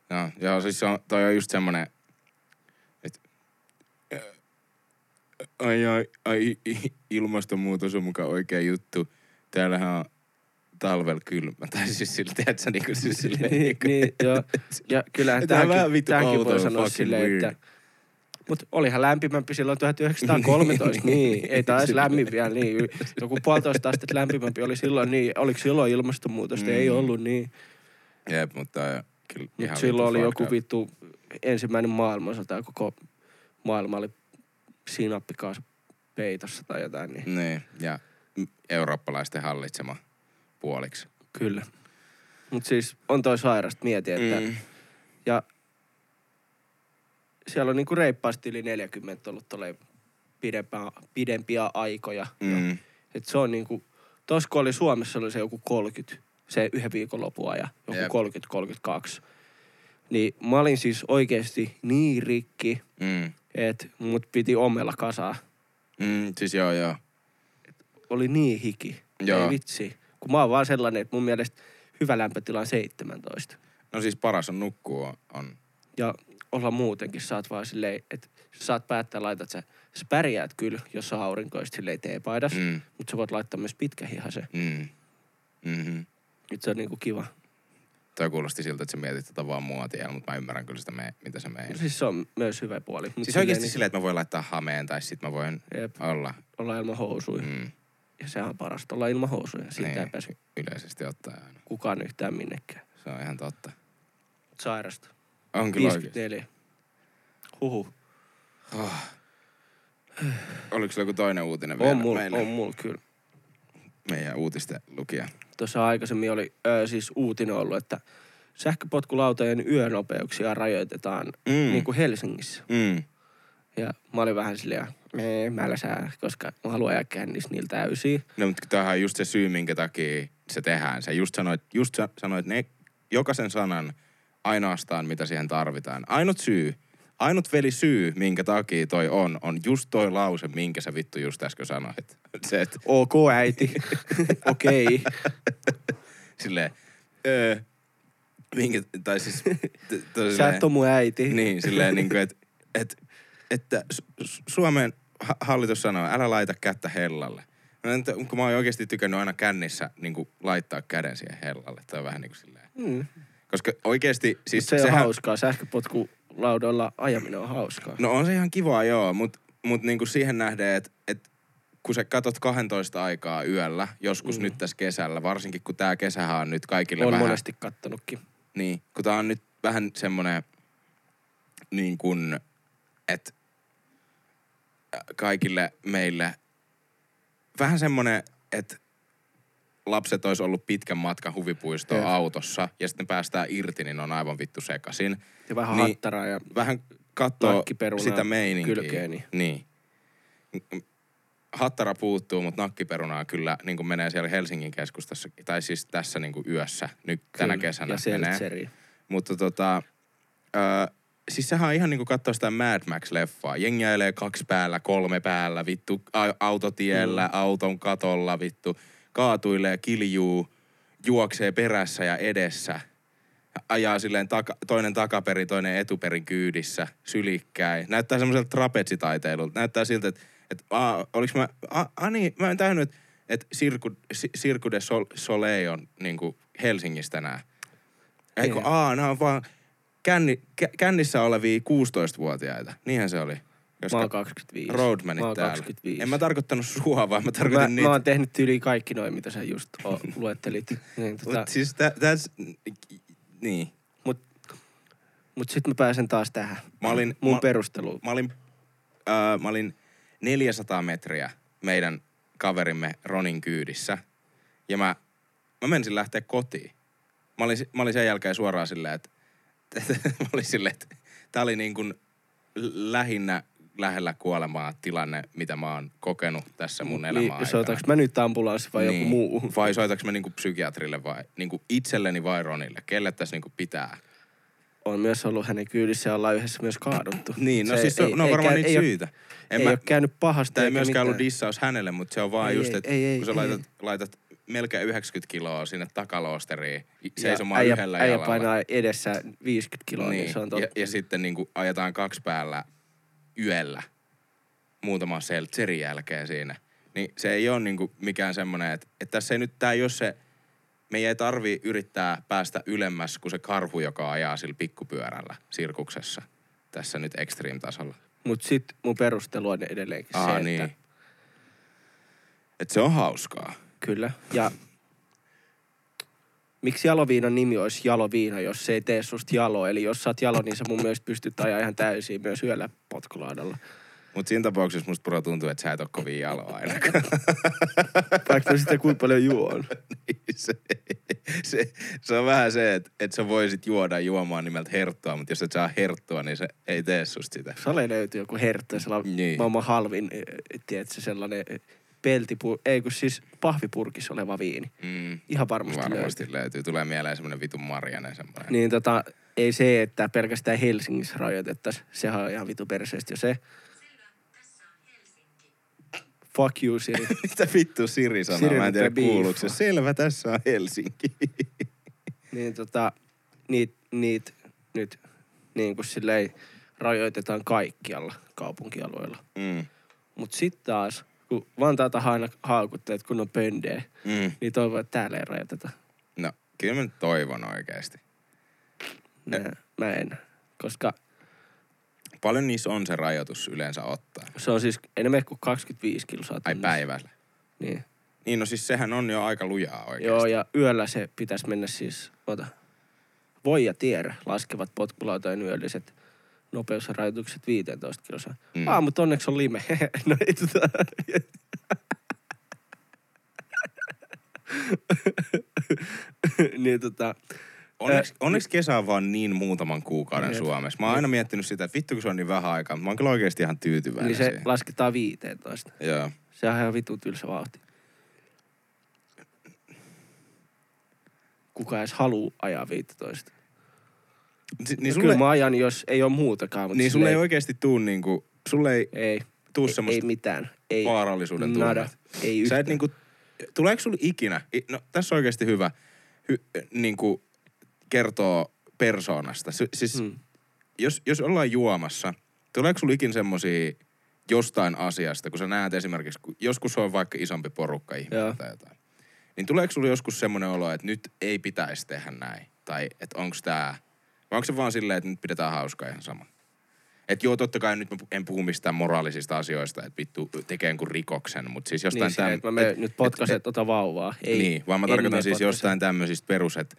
Joo, joo, siis on, toi on just semmonen, että ai, ai, ai, ilmastonmuutos on mukaan oikea juttu. Täällähän on talvel kylmä. Tai siis sillä, tiedätkö, niin kuin siis silleen, niin, niin, joo. Ja kyllähän Tää on vähän tämäkin, vittu tämäkin voi sanoa silleen, että... Mutta olihan lämpimämpi silloin [laughs] 1913, niin. Ei taas lämmin vielä, niin. Joku puolitoista astetta lämpimämpi oli silloin, niin. Oliko silloin ilmastonmuutosta? Mm. Ei ollut, niin. Jep, mutta kyllä ihan silloin oli joku vittu ensimmäinen maailmansota ja koko maailma oli sinappikaas peitossa tai jotain, niin Niin, ja eurooppalaisten hallitsema puoliksi. kyllä. Mutta siis on toi sairasta, mieti, että Mm. ja siellä on niinku reippaasti yli 40 ollut tolleen pidempää, pidempiä aikoja. Mm. Et se on niinku, tos kun oli Suomessa oli se joku 30, se yhden viikon lopua ja joku Jep. 30-32. Niin mä olin siis oikeesti niin rikki, Mm. Et mut piti omella kasaa. Mm, siis joo, joo. Oli niin hiki. Joo. Ei vitsi. Kun mä oon vaan sellainen, että mun mielestä hyvä lämpötila on 17. No siis paras on nukkua on. Ja olla muutenkin, sä oot vaan silleen, että sä saat päättää, laitat sä, sä pärjäät kyllä, jos on aurinkoista silleen teepaidas, mm. Mm, mutta sä voit laittaa myös pitkähihasen. mm, mm-hmm. Nyt se on niinku kiva. Toi kuulosti siltä, että sä mietit tätä vaan muotia, mutta mä ymmärrän kyllä sitä, me, mitä se menee. Siis se on myös hyvä puoli. Mut Siis oikeasti niin, silleen, että mä voin laittaa hameen tai sit mä voin Jep, olla. olla ilman housuja. Mm. Ja sehän on parasta olla ilman housuja. Siitä Niin. ei pääse yleisesti ottaen aina. kukaan yhtään minnekään. Se on ihan totta. Sairasta. On kyllä oikeasti. 54. Huhu. Oh. Oliko sulla joku toinen uutinen vielä On mulla, on mulla kyllä. Meidän uutisten lukija. Tuossa aikaisemmin oli ö, siis uutinen ollut, että sähköpotkulautojen yönopeuksia rajoitetaan Mm. niin kuin Helsingissä. Mm. Ja mä olin vähän silleen, me, mä läsää, koska mä haluan ajaa kännissä niillä täysiä. No, mutta tämähän on just se syy, minkä takia se tehdään. Sä just sanoit, just sa- sanoit ne, jokaisen sanan ainoastaan, mitä siihen tarvitaan. Ainut syy, ainut veli syy, minkä takia toi on, on just toi lause, minkä sä vittu just äsken sanoit. Se, että Ok äiti. [laughs] Okei. silleen, öö, minkä, tai siis... t- toi Sä et oo mun äiti. Niin, silleen niin kuin, että, että, että Su- Su- Suomen ha- hallitus sanoo, älä laita kättä hellalle. No, kun mä oon oikeasti tykännyt aina kännissä niin kuin laittaa käden siihen hellalle. On vähän niin kuin silleen. Mm. Koska oikeasti, siis se on sehän, hauskaa. Sähköpotkulaudoilla ajaminen on hauskaa. No on se ihan kivaa, joo, mutta mut niinku siihen nähden, että et, kun sä katot 12 aikaa yöllä, joskus mm. nyt tässä kesällä, varsinkin kun tää kesähän on nyt kaikille on vähän... monesti kattonutkin. Niin, kun tää on nyt vähän semmonen niin kuin, että kaikille meille vähän semmonen, että lapset olisi ollut pitkän matkan huvipuistoon Jep. autossa ja sitten päästään irti, niin on aivan vittu sekasin. Ja vähän Niin. niin, hattaraa ja Vähän katsoo sitä meininkiä. kylkeeni. Niin. Hattara puuttuu, mutta nakkiperunaa kyllä niin kuin menee siellä Helsingin keskustassa, tai siis tässä niin kuin yössä, nyt tänä Kyllä. kesänä Ja menee. seltseri. Mutta tota, ö, siis sehän on ihan niinku katsoa sitä Mad Max-leffaa. Jengi ajelee kaksi päällä, kolme päällä, vittu, autotiellä, mm. auton katolla, vittu, kaatuilee, kiljuu, juoksee perässä ja edessä. Ajaa silleen taka, toinen takaperin, toinen etuperin kyydissä, sylikkäin. Näyttää semmoiselta trapetsitaiteilulta. Näyttää siltä, että et, a, oliks mä, a, a niin, mä en täynyt, että Cirque, Cirque de Sol, Soleil on niinku Helsingissä tänään. Eikö, Niin. aa, nämä on vaan känni, kä, kännissä olevia 16-vuotiaita. Niinhän se oli. Mä oon 25. Roadmanit Mä oon täällä. 25. En mä tarkoittanut sua, vaan mä tarkoitin mä, niitä. mä oon tehnyt yli kaikki noin, mitä sä just o, luettelit. [laughs] Niin, tota, Mut siis tä, täs, niin. mut, mut sit mä pääsen taas tähän. Mä olin, Mun mä, perusteluun. mä, olin, äh, mä olin 400 metriä meidän kaverimme Ronin kyydissä. Ja mä, mä menisin lähteä kotiin. Mä olin, mä olin sen jälkeen suoraan silleen, että [laughs] mä olin silleen, että tää oli niin kuin lähinnä lähellä kuolemaa tilanne, mitä mä oon kokenut tässä mun elämän Niin, aikana. soitaks mä nyt ambulanssi vai joku muu? Vai soitaks mä niinku psykiatrille vai niinku itselleni vai Ronille? Kelle tässä niinku pitää? On myös ollut hänen kyydissä ja ollaan yhdessä myös kaaduttu. [laughs] Niin, no siis se, no on varmaan käy- niitä ei syitä. En ei mä, ole käynyt pahasti. Tämä ei myöskään ollut mitään. dissaus hänelle, mutta se on vaan Ei, just, ei, että ei, ei, kun sä ei, laitat, laitat melkein 90 kiloa sinne takaloosteriin Ja seisomaan äijä, yhdellä äijä jalalla. painaa edessä 50 kiloa, niin, niin, se on ja, totta. ja sitten niin kuin ajetaan kaksi päällä yöllä muutaman seltserin jälkeen siinä. Niin se ei ole niin kuin mikään semmoinen, että, että tässä ei nyt, tämä ei ole se, meidän ei tarvi yrittää päästä ylemmäs kuin se karhu, joka ajaa sillä pikkupyörällä sirkuksessa tässä nyt extreme-tasolla. Mut sit mun perustelu on edelleenkin Aa, se, niin. että Että se on hauskaa. kyllä. Ja miksi jaloviinan nimi olisi jaloviina, jos se ei tee susta jalo? Eli jos sä oot jalo, niin sä mun mielestä pystyt ajaa ihan täysin myös yöllä potkulaudalla. Mutta siinä tapauksessa musta puro tuntuu, että sä et ole kovin jalo ainakaan. [laughs] Vaikka mä sitä kuinka paljon juon. [laughs] Niin se, se, se, on vähän se, että, että sä voisit juoda juomaan nimeltä herttua, mutta jos et saa herttua, niin se ei tee susta sitä. Sale löytyy joku hertto, sellainen Niin. niin. maailman halvin, eh, tiedätkö, sellainen peltipur, ei kun siis pahvipurkissa oleva viini. Mm, Ihan varmasti, varmasti löytyy. löytyy. Tulee mieleen semmoinen vitun marjanen semmoinen. Niin tota, ei se, että pelkästään Helsingissä rajoitettaisiin. Sehän on ihan vitu perseestä jo se. Fuck you, Siri. [laughs] Mitä vittu Siri sanoo? Siri Mä en tiedä kuuluuko se. Selvä, tässä on Helsinki. [laughs] niin tota, niit, niit nyt niin kuin silleen rajoitetaan kaikkialla kaupunkialueilla. mm. Mut sit taas, kun Vantaata aina haukutteet, kun on pöndee, Mm. niin toivon, että täällä ei rajoiteta. No, kyllä mä nyt toivon oikeasti. Mä, mä en, koska Paljon niissä on se rajoitus yleensä ottaa. se on siis enemmän kuin 25 kilsaa Ai päivällä. Niin. Niin no siis sehän on jo aika lujaa oikeasti. Joo, ja yöllä se pitäisi mennä siis, ota, voi ja tiedä, laskevat potkulautojen yölliset nopeusrajoitukset 15 kilsaa. Mm. Ah, mutta onneksi on lime. [laughs] no ei tota... niin tota, Onneksi, onneksi kesä on vaan niin muutaman kuukauden Jep. Suomessa. Mä oon aina miettinyt sitä, että vittu kun se on niin vähän aikaa. Mä oon kyllä oikeasti ihan tyytyväinen niin se siihen. lasketaan 15. Joo. Se on ihan vitun tylsä vauhti. Kuka edes haluu ajaa 15? Si- Niin niin sulle... sulle, Kyllä mä ajan, jos ei ole muutakaan. Mutta niin sulle ei oikeasti tuu niinku, sulle ei Ei. tuu ei, semmoista ei mitään. Ei. vaarallisuuden Nada. tunnetta. Ei Sä yhtään. et niinku, tuleeko sulla ikinä, no tässä on oikeasti hyvä, hy, niinku kertoo persoonasta. Si- siis Hmm. jos, jos ollaan juomassa, tuleeko sulla ikinä semmosia jostain asiasta, kun sä näet esimerkiksi, kun joskus on vaikka isompi porukka Joo. tai jotain, niin tuleeko sulla joskus semmoinen olo, että nyt ei pitäisi tehdä näin? Tai että onko tää, vai onko se vaan silleen, että nyt pidetään hauskaa ihan sama? Että joo, totta kai nyt mä en puhu mistään moraalisista asioista, että vittu tekee kuin rikoksen, mutta siis jostain niin, silleen, täm- että mä et- nyt et- potkasen et- tota vauvaa. Ei, niin, vaan mä tarkoitan siis potkasen. jostain tämmöisistä perus, että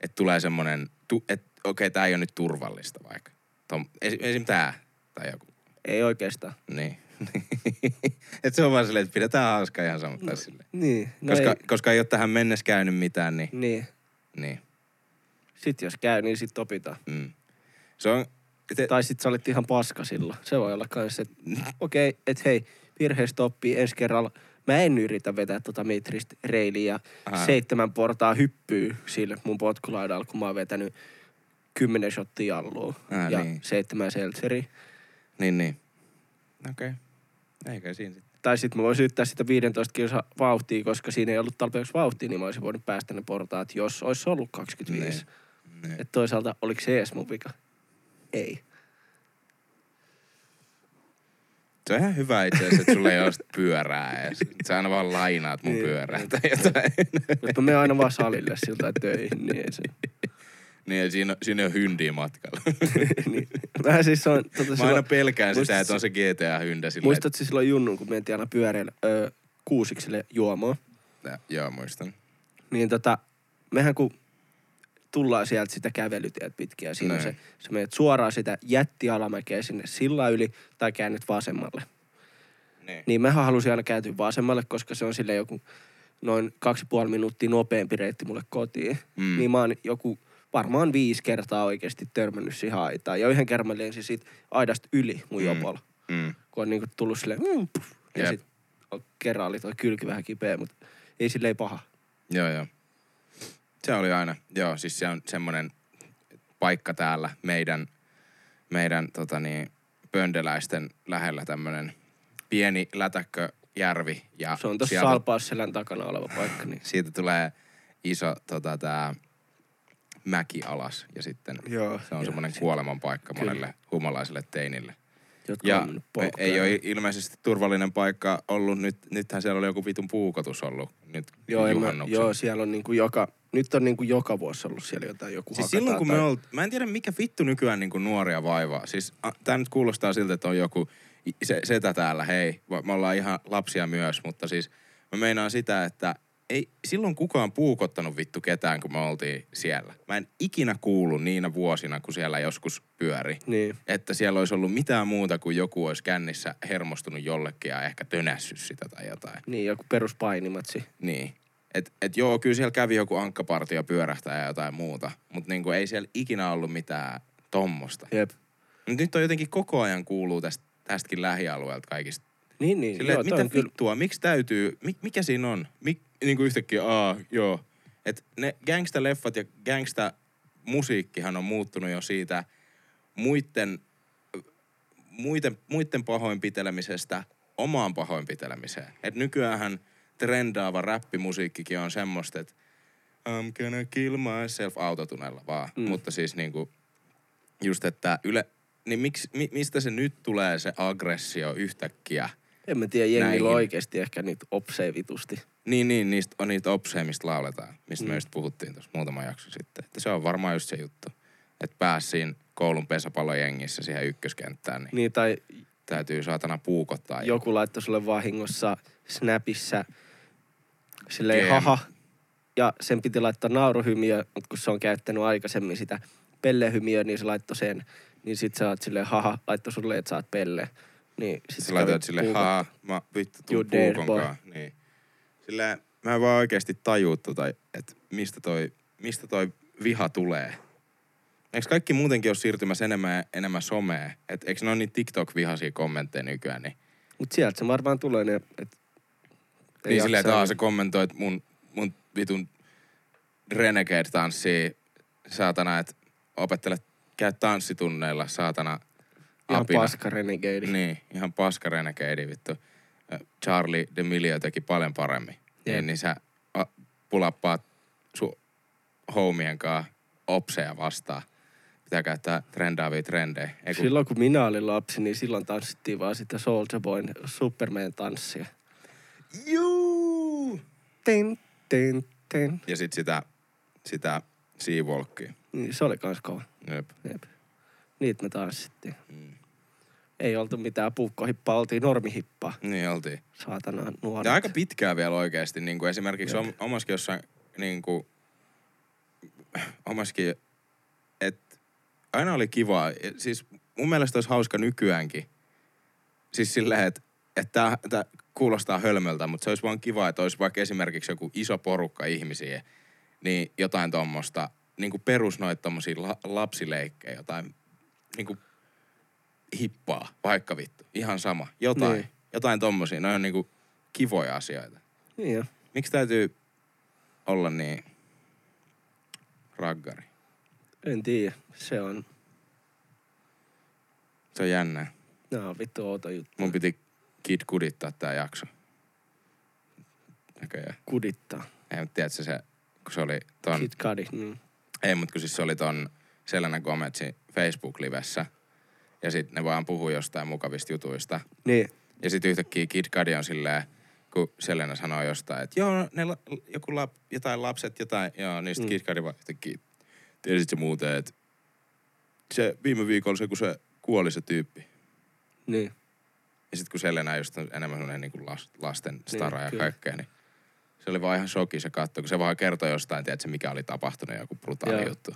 et tulee semmoinen, että okei, okay, tää ei ole nyt turvallista vaikka. Tom, esim, esim tää tai joku. Ei oikeastaan. Niin. [laughs] että se on vaan silleen, että pidetään hauskaa ihan sama tai silleen. Niin. No Koska, ei, koska ei ole tähän mennessä käynyt mitään, niin, niin. niin. Sitten jos käy, niin sit opitaan. Mm. Se on, te, Tai sit sä olit ihan paska silloin. Se voi olla kans, että okei, okay, että hei, virheestä oppii ensi kerralla. Mä en yritä vetää tota metristä reiliä ja Aha. seitsemän portaa hyppyy sille mun potkulaidalla, kun mä oon vetänyt kymmenen shottia jallua Ah, ja niin. seitsemän seltseriä. niin, niin. Okei. Okay. Eikä siinä sitten. Tai sitten mä voisin yrittää sitä 15 kilsa vauhtia, koska siinä ei ollut tarpeeksi vauhtia, niin mä olisin voinut päästä ne portaat, jos olisi ollut 25. Niin. Et toisaalta, oliko se edes mun vika? Ei. Se on ihan hyvä itse asiassa, että sulla ei ole pyörää edes. Sä aina vaan lainaat mun Niin, pyörää niin. tai jotain. Mutta mä menen aina vaan salille siltä töihin, niin ei se. Niin, ja siinä, siinä on hyndiä matkalla. [laughs] niin. Mä siis on, tota, Mä aina silloin, pelkään sitä, muistat- että on se GTA-hyndä silleen. muistatko silloin Junnun, kun mentiin aina pyöreillä öö, kuusikselle juomaan? että- Joo, muistan. Niin tota, mehän kun tullaan sieltä sitä kävelytiet pitkin ja siinä se, sä menet suoraan sitä jättialamäkeä sinne sillä yli tai käännyt vasemmalle. Niin. Niin mehän halusin aina kääntyä vasemmalle, koska se on sille joku noin kaksi puoli minuuttia nopeampi reitti mulle kotiin. Mm. Niin mä oon joku varmaan viisi kertaa oikeasti törmännyt siihen aitaan. Ja yhden kerran mä lensin siitä aidasta yli mun Mm. jopolla. Mm. Kun on niinku tullut silleen, mm, puff, ja Jep. sit on- kerran oli toi kylki vähän kipeä, mutta ei silleen paha. Joo, joo. Se oli aina, joo, siis se on semmoinen paikka täällä meidän, meidän tota niin, pöndeläisten lähellä tämmöinen pieni lätäkköjärvi. Ja Se on tossa sieltä, Salpausselän takana oleva paikka. Niin. siitä tulee iso tota, tää mäki alas ja sitten Joo. se on semmoinen kuoleman paikka Kyllä. monelle humalaiselle teinille. Jotka Ja on mennyt ei ole ilmeisesti turvallinen paikka ollut. Nyt, nythän siellä oli joku vitun puukotus ollut nyt Joo, mä, joo, siellä on niinku joka, nyt on niinku joka vuosi ollut siellä jotain joku Siis silloin kun tai... me olt, mä en tiedä mikä vittu nykyään niin kuin nuoria vaivaa. Siis a, tää nyt kuulostaa siltä, että on joku se, setä täällä, hei, me ollaan ihan lapsia myös, mutta siis mä meinaan sitä, että ei silloin kukaan puukottanut vittu ketään, kun me oltiin siellä. Mä en ikinä kuulu niinä vuosina, kun siellä joskus pyöri. Niin. Että siellä olisi ollut mitään muuta kuin joku olisi kännissä hermostunut jollekin ja ehkä tönässyt sitä tai jotain. Niin, joku peruspainimatsi. Niin. Et, et joo, kyllä siellä kävi joku ankkapartio pyörähtää ja jotain muuta, mutta niinku ei siellä ikinä ollut mitään tommosta. Jep. Mut nyt on jotenkin koko ajan kuuluu tästä, tästäkin lähialueelta kaikista. Niin, niin. Silleen, joo, mitä on kyllä- vittua, miksi täytyy, mi, mikä siinä on? Mik, niinku yhtäkkiä, aa, joo. Et ne gangsta-leffat ja gangsta musiikkihan on muuttunut jo siitä muiden, muiden, muiden pahoinpitelemisestä omaan pahoinpitelemiseen. Et nykyään trendaava räppimusiikkikin on semmoista, että I'm gonna kill myself autotunella vaan. Mm. Mutta siis niinku, just että yle, niin miksi, mi, mistä se nyt tulee se aggressio yhtäkkiä? En mä tiedä, jengillä on oikeasti ehkä niitä opsei vitusti. Niin, niin, niistä on niitä opseja, mistä lauletaan, mistä mm. Me just puhuttiin tuossa muutama jakso sitten. Että se on varmaan just se juttu. Että pääsi siinä koulun pesäpallojengissä siihen ykköskenttään, niin, Niin, tai täytyy saatana puukottaa. joku laittoi sulle vahingossa Snapissa silleen GM. haha. Ja sen piti laittaa nauruhymiö, mutta kun se on käyttänyt aikaisemmin sitä pellehymiöä, niin se laittoi sen. Niin sit sä oot silleen haha, laittoi sulle, että sä oot pelle. Niin sit Sä silleen, puukot- haa, mä vittu tuun puukonkaan. Niin. Silleen, mä en vaan oikeesti tajuu tota, että mistä toi, mistä toi viha tulee. Eikö kaikki muutenkin ole siirtymässä enemmän enemmän someen? Et eikö ne ole niin TikTok-vihaisia kommentteja nykyään? Niin, Mut sieltä se varmaan tulee ne, että... niin silleen, että aa, se kommentoi, että mun, mun vitun renegade tanssii, saatana, että opettele käy tanssitunneilla, saatana, Ihan apina. paska renegade. Niin, ihan paska renegade vittu. Charlie D'Amelio teki paljon paremmin. Jep. Niin, niin sä a, pulappaat sun homien kanssa opseja vastaan. Pitää käyttää trendaavia trendejä. Ei kun, Silloin kun minä olin lapsi, niin silloin tanssittiin vaan sitä Soulja Boyn Superman-tanssia. Juu! Tin, tin, tin. Ja sit sitä, sitä Seawalkia. Niin, se oli kans kova. Jep. Jep. Niitä me tanssittiin. Mm. Ei oltu mitään puukkohippaa, oltiin normihippaa. Niin oltiin. Saatana nuoret. Ja aika pitkään vielä oikeasti. Niin kuin esimerkiksi Jep. om, omaskin jossain, niin kuin, omaskin, että aina oli kivaa. Siis mun mielestä olisi hauska nykyäänkin. Siis silleen, että että tämä kuulostaa hölmöltä, mutta se olisi vaan kiva, että olisi vaikka esimerkiksi joku iso porukka ihmisiä, niin jotain tuommoista, niin kuin perus noita la, lapsileikkejä, jotain niin kuin hippaa, vaikka vittu, ihan sama, jotain, Niin. jotain tommosia, ne on niin kuin kivoja asioita. Niin jo. Miksi täytyy olla niin raggari? En tiedä. Se on, Se on jännää. nää on vittu outo juttu. Mun piti kid kudittaa tää jakso. Näköjään. Kudittaa. Ei, mutta tiedätkö se, kun se oli ton... Kid Cudi. Niin. Ei, mutta kun siis se oli ton Selena Gomezin Facebook-livessä. Ja sitten ne vaan puhuu jostain mukavista jutuista. niin. Ja sitten yhtäkkiä Kid Cudi on silleen, kun Selena sanoo jostain, että joo, ne la, joku lap, jotain lapset, jotain, joo, niin sitten Mm. mm. Kid Cudi vaan yhtäkkiä, tiesitkö muuten, että se viime viikolla se, kun se kuoli se tyyppi. Niin. Ja sitten kun Selena just on enemmän sellainen niin kuin las, lasten stara Niin, ja kyllä. kaikkea, niin se oli vaan ihan shoki se katto, kun se vaan kertoi jostain, tiedätkö, mikä oli tapahtunut, joku brutaali Joo. juttu.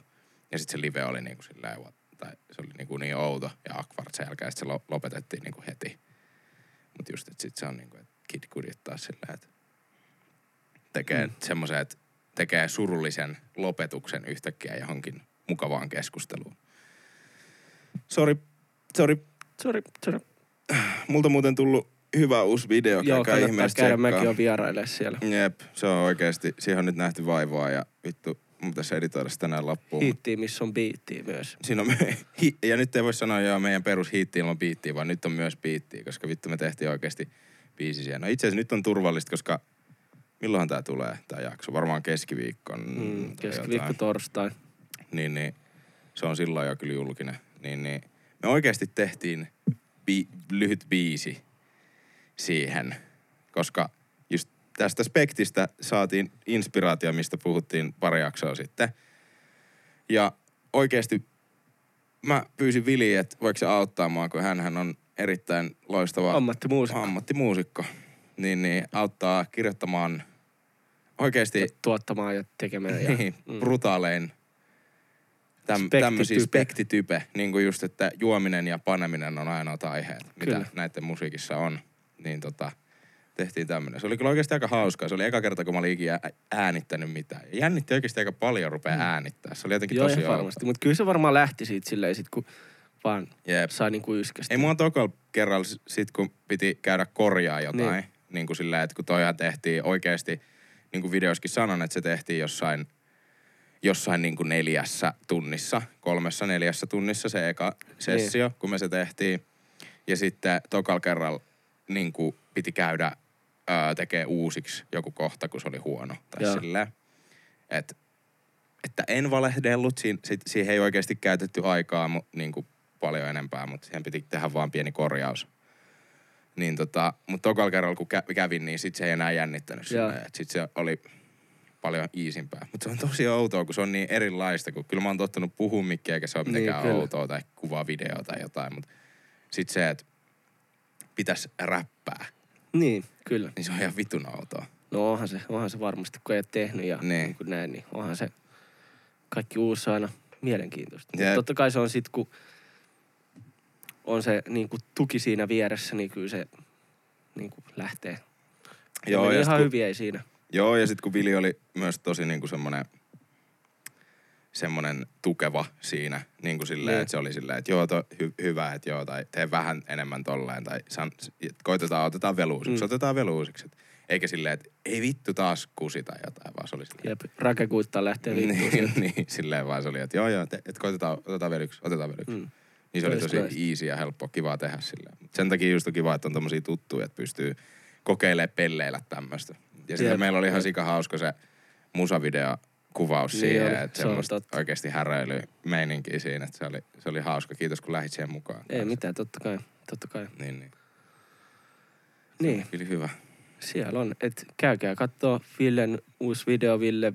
Ja sitten se live oli niin kuin silleen, tai se oli niin, kuin niin outo ja awkward sen jälkeen, se lo- lopetettiin niin kuin heti. Mutta just, että sitten se on niin kuin, että Kid kudittaa silleen, että tekee Mm. mm. semmoisen, että tekee surullisen lopetuksen yhtäkkiä johonkin mukavaan keskusteluun. Sori, sori, Sori, sori. [clears throat] multa muuten tullut hyvä uusi video, Joo, käykää ihmeessä käydä. tsekkaa. Mäkin on vierailee siellä. Jep, se on oikeasti, siihen on nyt nähty vaivaa ja vittu, mun pitäisi editoida sitä tänään loppuun. mut Hiittiin, missä on biittiä myös. Siinä on, me- [laughs] hi, ja nyt ei voi sanoa joo meidän perus hiitti ilman biittiä, vaan nyt on myös biittiä, koska vittu me tehtiin oikeasti biisi siellä. No itse asiassa nyt on turvallista, koska milloinhan tää tulee, tää jakso? Varmaan keskiviikkon. Mm, keskiviikko jotain. torstai. Niin, niin, se on silloin jo kyllä julkinen. Niin, niin. Me oikeasti tehtiin bi- lyhyt biisi siihen, koska just tästä spektistä saatiin inspiraatio, mistä puhuttiin pari jaksoa sitten. Ja oikeasti mä pyysin Vili, että voiko se auttaa mua, kun hän on erittäin loistava Ammattimuusikko. ammattimuusikko. Niin, niin auttaa kirjoittamaan oikeasti Tuottamaan ja tekemään. Ja, niin, mm. brutaalein täm, tämmöisiä spektitype, niin kuin just, että juominen ja paneminen on ainoat aiheet, Kyllä. mitä näiden musiikissa on. Niin tota, tehtiin tämmöinen. Se oli kyllä oikeasti aika hauskaa. Se oli eka kerta, kun mä olin ikinä äänittänyt mitään. Jännitti oikeasti aika paljon rupea äänittää. Se oli jotenkin Mm. Joo, tosi varmasti. Mutta kyllä se varmaan lähti siitä silleen, sit kun vaan Jep. sai niinku yskästä. Ei mua tokalla kerralla sit, kun piti käydä korjaa jotain, Niin. niin, niin kuin silleen, että kun toihan tehtiin oikeasti, niin kuin videoskin sanon, että se tehtiin jossain jossain niin kuin neljässä tunnissa, kolmessa neljässä tunnissa se eka sessio, niin. kun me se tehtiin. Ja sitten tokal kerralla niin kuin piti käydä öö, tekee uusiksi joku kohta, kun se oli huono. Tai silleen, että että en valehdellut, si- si- siihen ei oikeasti käytetty aikaa mu- niin kuin paljon enempää, mutta siihen piti tehdä vaan pieni korjaus. Niin tota, mutta tokalla kerralla kun kä- kävin, niin sit se ei enää jännittänyt että sit se oli paljon iisimpää. Mutta se on tosi outoa, kun se on niin erilaista, kun kyllä mä oon tottunut puhumaan mikkiä, eikä se ole mitenkään niin, outoa tai kuvaa video tai jotain, mutta sit se, että pitäisi räppää. Niin, kyllä. Niin se on ihan vitun outoa. No onhan se, onhan se varmasti, kun ei ole tehnyt ja niin. Niin kuin näin, niin onhan se kaikki uusi aina mielenkiintoista. Mutta totta kai se on sitten, kun on se niin kuin tuki siinä vieressä, niin kyllä se niin kuin lähtee. Joo, ja ihan kun, hyviä ei siinä. Joo, ja sitten kun Vili oli myös tosi niin kuin semmoinen semmoinen tukeva siinä, niin kuin silleen, että se oli silleen, että joo, to, hy, hyvä, että joo, tai tee vähän enemmän tolleen, tai san, koitetaan, otetaan vielä uusiksi, mm. otetaan vielä uusiksi. Eikä silleen, että ei vittu taas kusi tai jotain, vaan se oli silleen. Jep, rakekuittaa lähtee vittuun. [laughs] niin, niin, silleen vaan se oli, että joo joo, että koitetaan, otetaan vielä yksi, otetaan vielä yksi. Mm. Niin se oli tosi easy ja helppo, kiva tehdä silleen. Sen takia just on kiva, että on tommosia tuttuja, että pystyy kokeilemaan pelleillä tämmöistä. Ja sitten meillä oli ihan sika hauska se musavideo kuvaus niin siihen, oli, että se semmoista oikeasti häröily meininkiä siinä, että se oli, se oli hauska. Kiitos kun lähit siihen mukaan. Ei mitään, totta kai, totta kai. Niin, niin. Niin. Oli hyvä. Siellä on, että käykää katsoa Villen uusi video Ville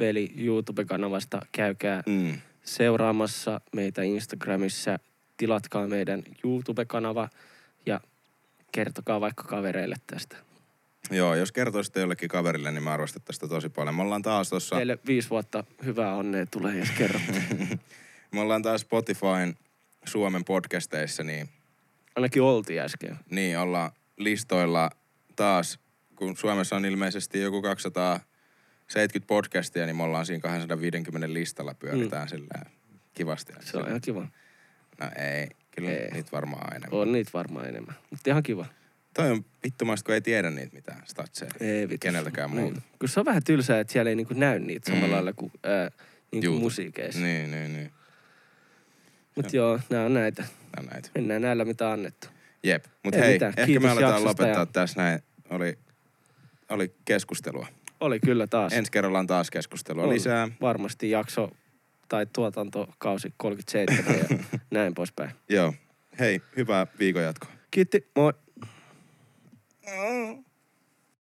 Veli YouTube-kanavasta. Käykää mm. seuraamassa meitä Instagramissa. Tilatkaa meidän YouTube-kanava ja kertokaa vaikka kavereille tästä. Joo, jos kertoisitte jollekin kaverille, niin mä arvostettaisiin sitä tosi paljon. Me ollaan taas tossa... Teille viisi vuotta hyvää onnea tulee, jos kerrotte. [laughs] me ollaan taas Spotifyn Suomen podcasteissa, niin... Ainakin oltiin äsken. Niin, ollaan listoilla taas, kun Suomessa on ilmeisesti joku 270 podcastia, niin me ollaan siinä 250 listalla pyöritään mm. sillä kivasti. Se on ihan kiva. No ei, kyllä ei. niitä varmaan enemmän. On niitä varmaan enemmän, mutta ihan kiva. Toi on vittumaista, kun ei tiedä niitä mitään statseja. Ei vittu. Keneltäkään muuta. Kun se on vähän tylsää, että siellä ei niinku näy niitä samalla mm. lailla kuin ää, niinku musiikeissa. Niin, niin, niin. Mut joo, nää on näitä. Nää on näitä. Mennään näillä, mitä annettu. Jep. Mut ei hei, mitään. ehkä Kiitos me aletaan lopettaa ja... tässä näin. Oli, oli keskustelua. Oli kyllä taas. Ensi kerralla on taas keskustelua on lisää. Varmasti jakso tai tuotantokausi 37 ja [laughs] näin poispäin. Joo. Hei, hyvää viikon jatkoa. Kiitti, moi. Mm.